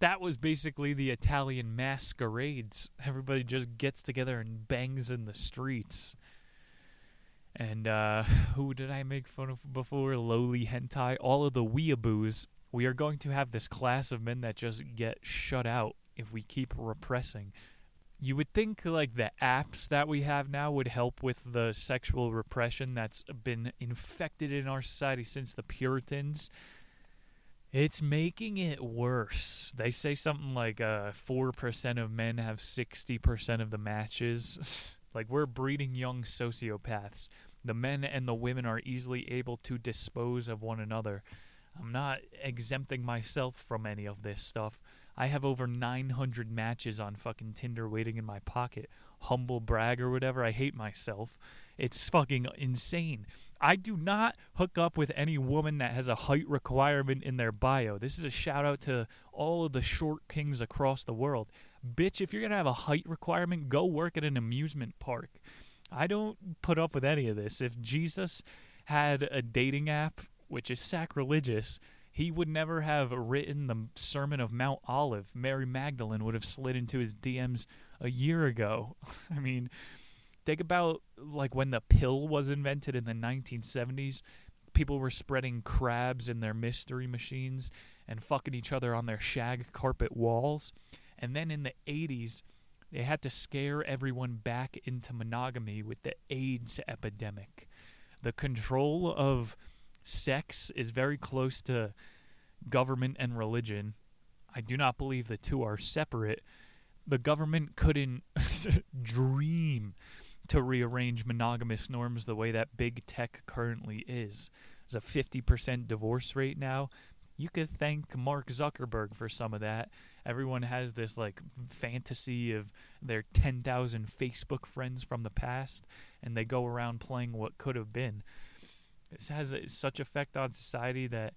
That was basically the Italian masquerades. Everybody just gets together and bangs in the streets. And uh, who did I make fun of before? Lowly hentai. All of the weeaboos. We are going to have this class of men that just get shut out if we keep repressing. You would think like the apps that we have now would help with the sexual repression that's been infected in our society since the Puritans. It's making it worse. They say something like uh, 4% of men have 60% of the matches. like, we're breeding young sociopaths. The men and the women are easily able to dispose of one another. I'm not exempting myself from any of this stuff. I have over 900 matches on fucking Tinder waiting in my pocket. Humble brag or whatever. I hate myself. It's fucking insane. I do not hook up with any woman that has a height requirement in their bio. This is a shout out to all of the short kings across the world. Bitch, if you're going to have a height requirement, go work at an amusement park. I don't put up with any of this. If Jesus had a dating app which is sacrilegious, he would never have written the Sermon of Mount Olive. Mary Magdalene would have slid into his DMs a year ago. I mean, think about like when the pill was invented in the 1970s. People were spreading crabs in their mystery machines and fucking each other on their shag carpet walls. And then in the 80s, they had to scare everyone back into monogamy with the AIDS epidemic. The control of sex is very close to government and religion. I do not believe the two are separate. The government couldn't dream to rearrange monogamous norms the way that big tech currently is. There's a 50% divorce rate now. You could thank Mark Zuckerberg for some of that. Everyone has this like fantasy of their 10,000 Facebook friends from the past and they go around playing what could have been. This has such effect on society that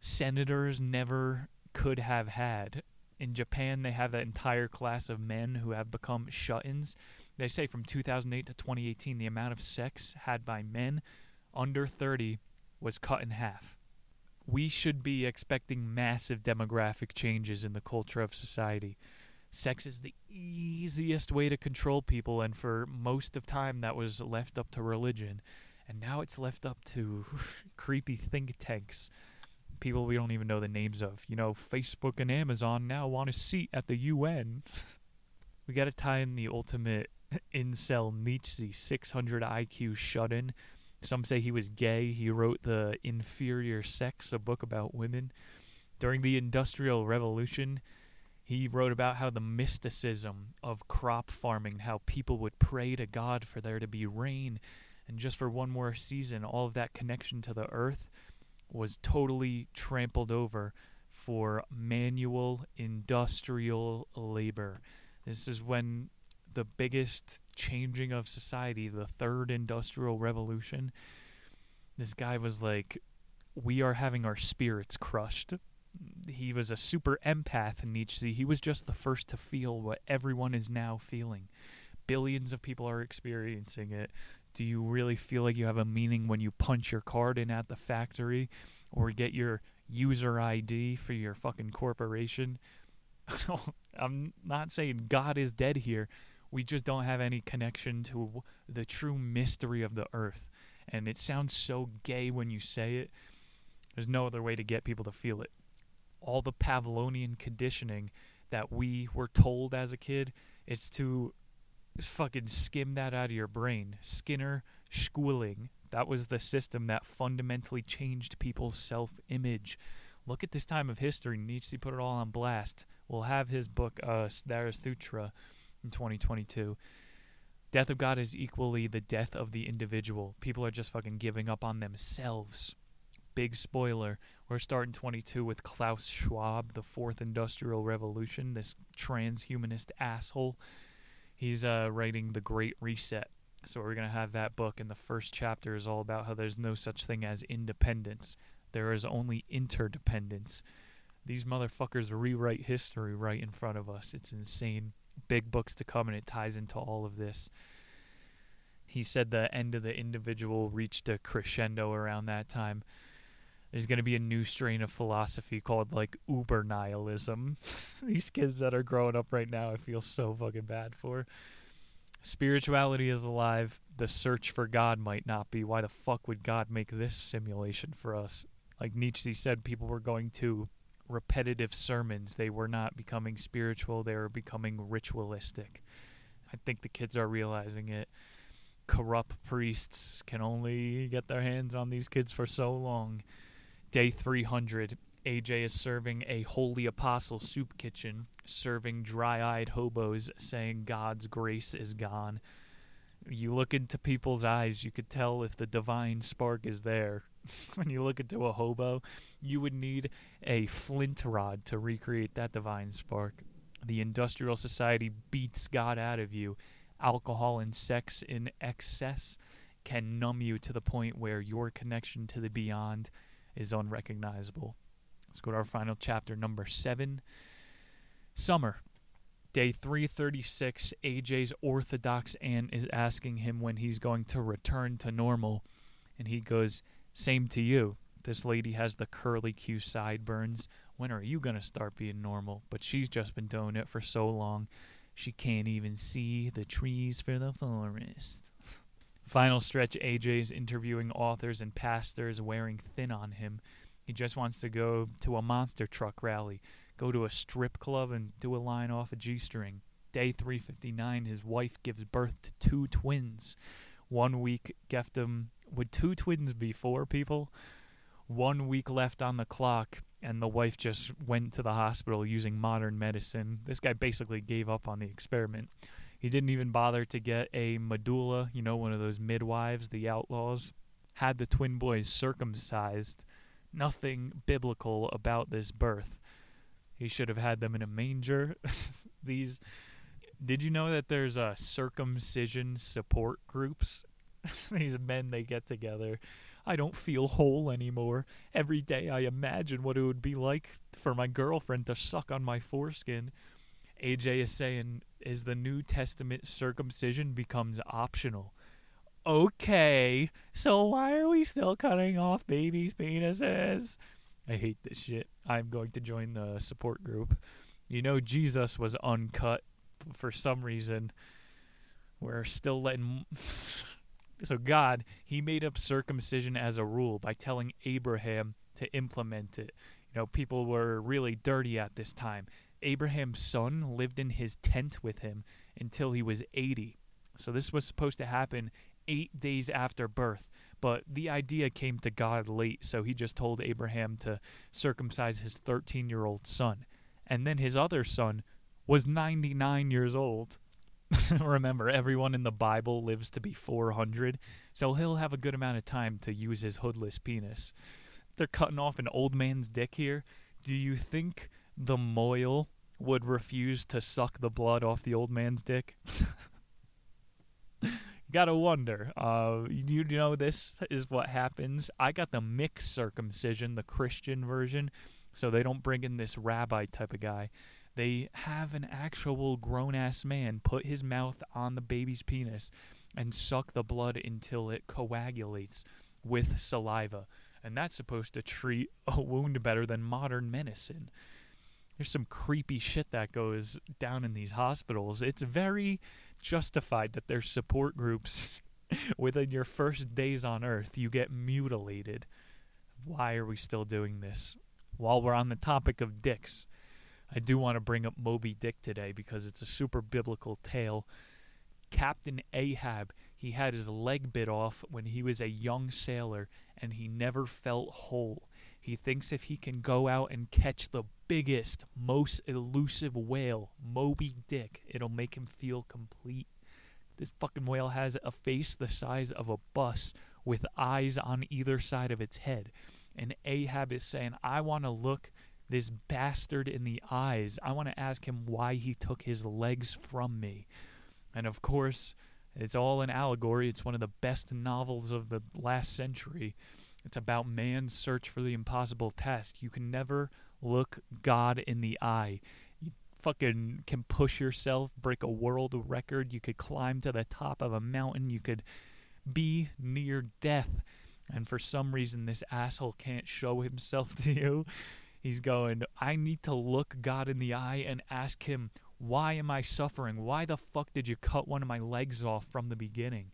senators never could have had. In Japan, they have that entire class of men who have become shut-ins. They say from 2008 to 2018, the amount of sex had by men under 30 was cut in half. We should be expecting massive demographic changes in the culture of society. Sex is the easiest way to control people, and for most of time, that was left up to religion. And now it's left up to creepy think tanks people we don't even know the names of. You know, Facebook and Amazon now want a seat at the UN. we got to tie in the ultimate incel Nietzsche 600 IQ shut in. Some say he was gay. He wrote The Inferior Sex, a book about women. During the Industrial Revolution, he wrote about how the mysticism of crop farming, how people would pray to God for there to be rain, and just for one more season, all of that connection to the earth was totally trampled over for manual industrial labor. This is when the biggest changing of society, the third industrial revolution, this guy was like, We are having our spirits crushed. He was a super empath, in Nietzsche. He was just the first to feel what everyone is now feeling. Billions of people are experiencing it do you really feel like you have a meaning when you punch your card in at the factory or get your user ID for your fucking corporation? I'm not saying God is dead here. We just don't have any connection to the true mystery of the earth. And it sounds so gay when you say it. There's no other way to get people to feel it. All the Pavlovian conditioning that we were told as a kid, it's to fucking skim that out of your brain. Skinner schooling. That was the system that fundamentally changed people's self image. Look at this time of history. Nietzsche put it all on blast. We'll have his book, uh, Zarathustra, in 2022. Death of God is equally the death of the individual. People are just fucking giving up on themselves. Big spoiler. We're starting 22 with Klaus Schwab, the fourth industrial revolution, this transhumanist asshole. He's uh, writing The Great Reset. So we're going to have that book, and the first chapter is all about how there's no such thing as independence. There is only interdependence. These motherfuckers rewrite history right in front of us. It's insane. Big books to come, and it ties into all of this. He said the end of the individual reached a crescendo around that time. There's going to be a new strain of philosophy called like uber nihilism. These kids that are growing up right now, I feel so fucking bad for. Spirituality is alive. The search for God might not be. Why the fuck would God make this simulation for us? Like Nietzsche said, people were going to repetitive sermons. They were not becoming spiritual, they were becoming ritualistic. I think the kids are realizing it. Corrupt priests can only get their hands on these kids for so long. Day 300, AJ is serving a holy apostle soup kitchen, serving dry eyed hobos, saying God's grace is gone. You look into people's eyes, you could tell if the divine spark is there. when you look into a hobo, you would need a flint rod to recreate that divine spark. The industrial society beats God out of you. Alcohol and sex in excess can numb you to the point where your connection to the beyond is unrecognizable. Let's go to our final chapter, number seven Summer. Day 336, AJ's Orthodox aunt is asking him when he's going to return to normal. And he goes, Same to you. This lady has the curly Q sideburns. When are you going to start being normal? But she's just been doing it for so long, she can't even see the trees for the forest. Final stretch AJ's interviewing authors and pastors wearing thin on him. He just wants to go to a monster truck rally, go to a strip club, and do a line off a G string. Day 359, his wife gives birth to two twins. One week, Geftem. Would two twins be four people? One week left on the clock, and the wife just went to the hospital using modern medicine. This guy basically gave up on the experiment. He didn't even bother to get a medulla, you know, one of those midwives, the outlaws. Had the twin boys circumcised. Nothing biblical about this birth. He should have had them in a manger. These. Did you know that there's a circumcision support groups? These men they get together. I don't feel whole anymore. Every day I imagine what it would be like for my girlfriend to suck on my foreskin. AJ is saying is the New Testament circumcision becomes optional. Okay, so why are we still cutting off babies' penises? I hate this shit. I'm going to join the support group. You know, Jesus was uncut for some reason. We're still letting. so, God, He made up circumcision as a rule by telling Abraham to implement it. You know, people were really dirty at this time. Abraham's son lived in his tent with him until he was 80. So this was supposed to happen eight days after birth. But the idea came to God late, so he just told Abraham to circumcise his 13 year old son. And then his other son was 99 years old. Remember, everyone in the Bible lives to be 400, so he'll have a good amount of time to use his hoodless penis. They're cutting off an old man's dick here. Do you think the mohel would refuse to suck the blood off the old man's dick. Gotta wonder. Uh, you, you know this is what happens. I got the mixed circumcision, the Christian version, so they don't bring in this rabbi type of guy. They have an actual grown ass man put his mouth on the baby's penis and suck the blood until it coagulates with saliva. And that's supposed to treat a wound better than modern medicine there's some creepy shit that goes down in these hospitals. It's very justified that there's support groups within your first days on earth. You get mutilated. Why are we still doing this? While we're on the topic of dicks, I do want to bring up Moby Dick today because it's a super biblical tale. Captain Ahab, he had his leg bit off when he was a young sailor and he never felt whole. He thinks if he can go out and catch the biggest, most elusive whale, Moby Dick, it'll make him feel complete. This fucking whale has a face the size of a bus with eyes on either side of its head. And Ahab is saying, I want to look this bastard in the eyes. I want to ask him why he took his legs from me. And of course, it's all an allegory. It's one of the best novels of the last century. It's about man's search for the impossible task. You can never look God in the eye. You fucking can push yourself, break a world record. You could climb to the top of a mountain. You could be near death. And for some reason, this asshole can't show himself to you. He's going, I need to look God in the eye and ask him, why am I suffering? Why the fuck did you cut one of my legs off from the beginning?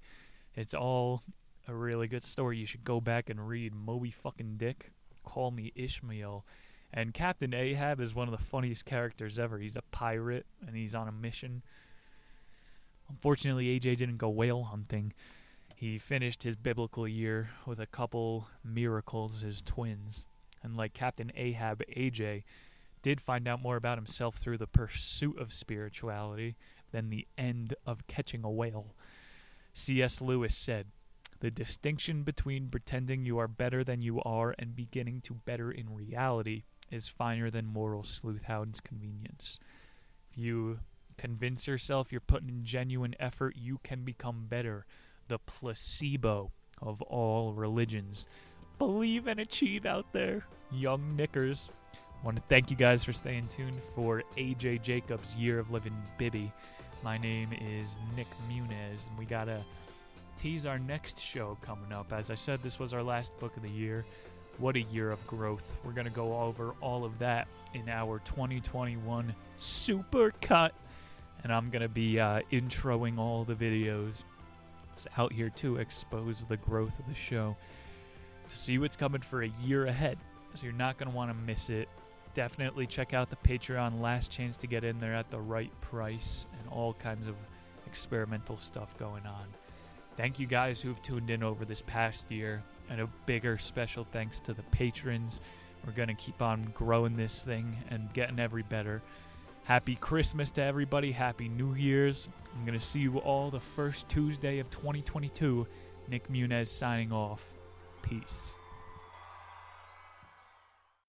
It's all a really good story. You should go back and read Moby fucking Dick, Call Me Ishmael. And Captain Ahab is one of the funniest characters ever. He's a pirate and he's on a mission. Unfortunately, AJ didn't go whale hunting. He finished his biblical year with a couple miracles, his twins. And like Captain Ahab, AJ did find out more about himself through the pursuit of spirituality than the end of catching a whale. C.S. Lewis said, The distinction between pretending you are better than you are and beginning to better in reality is finer than moral sleuthhound's convenience. If you convince yourself you're putting in genuine effort, you can become better. The placebo of all religions. Believe and achieve out there, young knickers. I want to thank you guys for staying tuned for AJ Jacobs' Year of Living Biblically. My name is Nick Muniz, and we got to tease our next show coming up. As I said, this was our last book of the year. What a year of growth. We're going to go over all of that in our 2021 super cut. And I'm going to be uh, introing all the videos it's out here to expose the growth of the show to see what's coming for a year ahead. So you're not going to want to miss it. Definitely check out the Patreon. Last chance to get in there at the right price and all kinds of experimental stuff going on. Thank you guys who've tuned in over this past year. And a bigger special thanks to the patrons. We're going to keep on growing this thing and getting every better. Happy Christmas to everybody. Happy New Year's. I'm going to see you all the first Tuesday of 2022. Nick Munez signing off. Peace.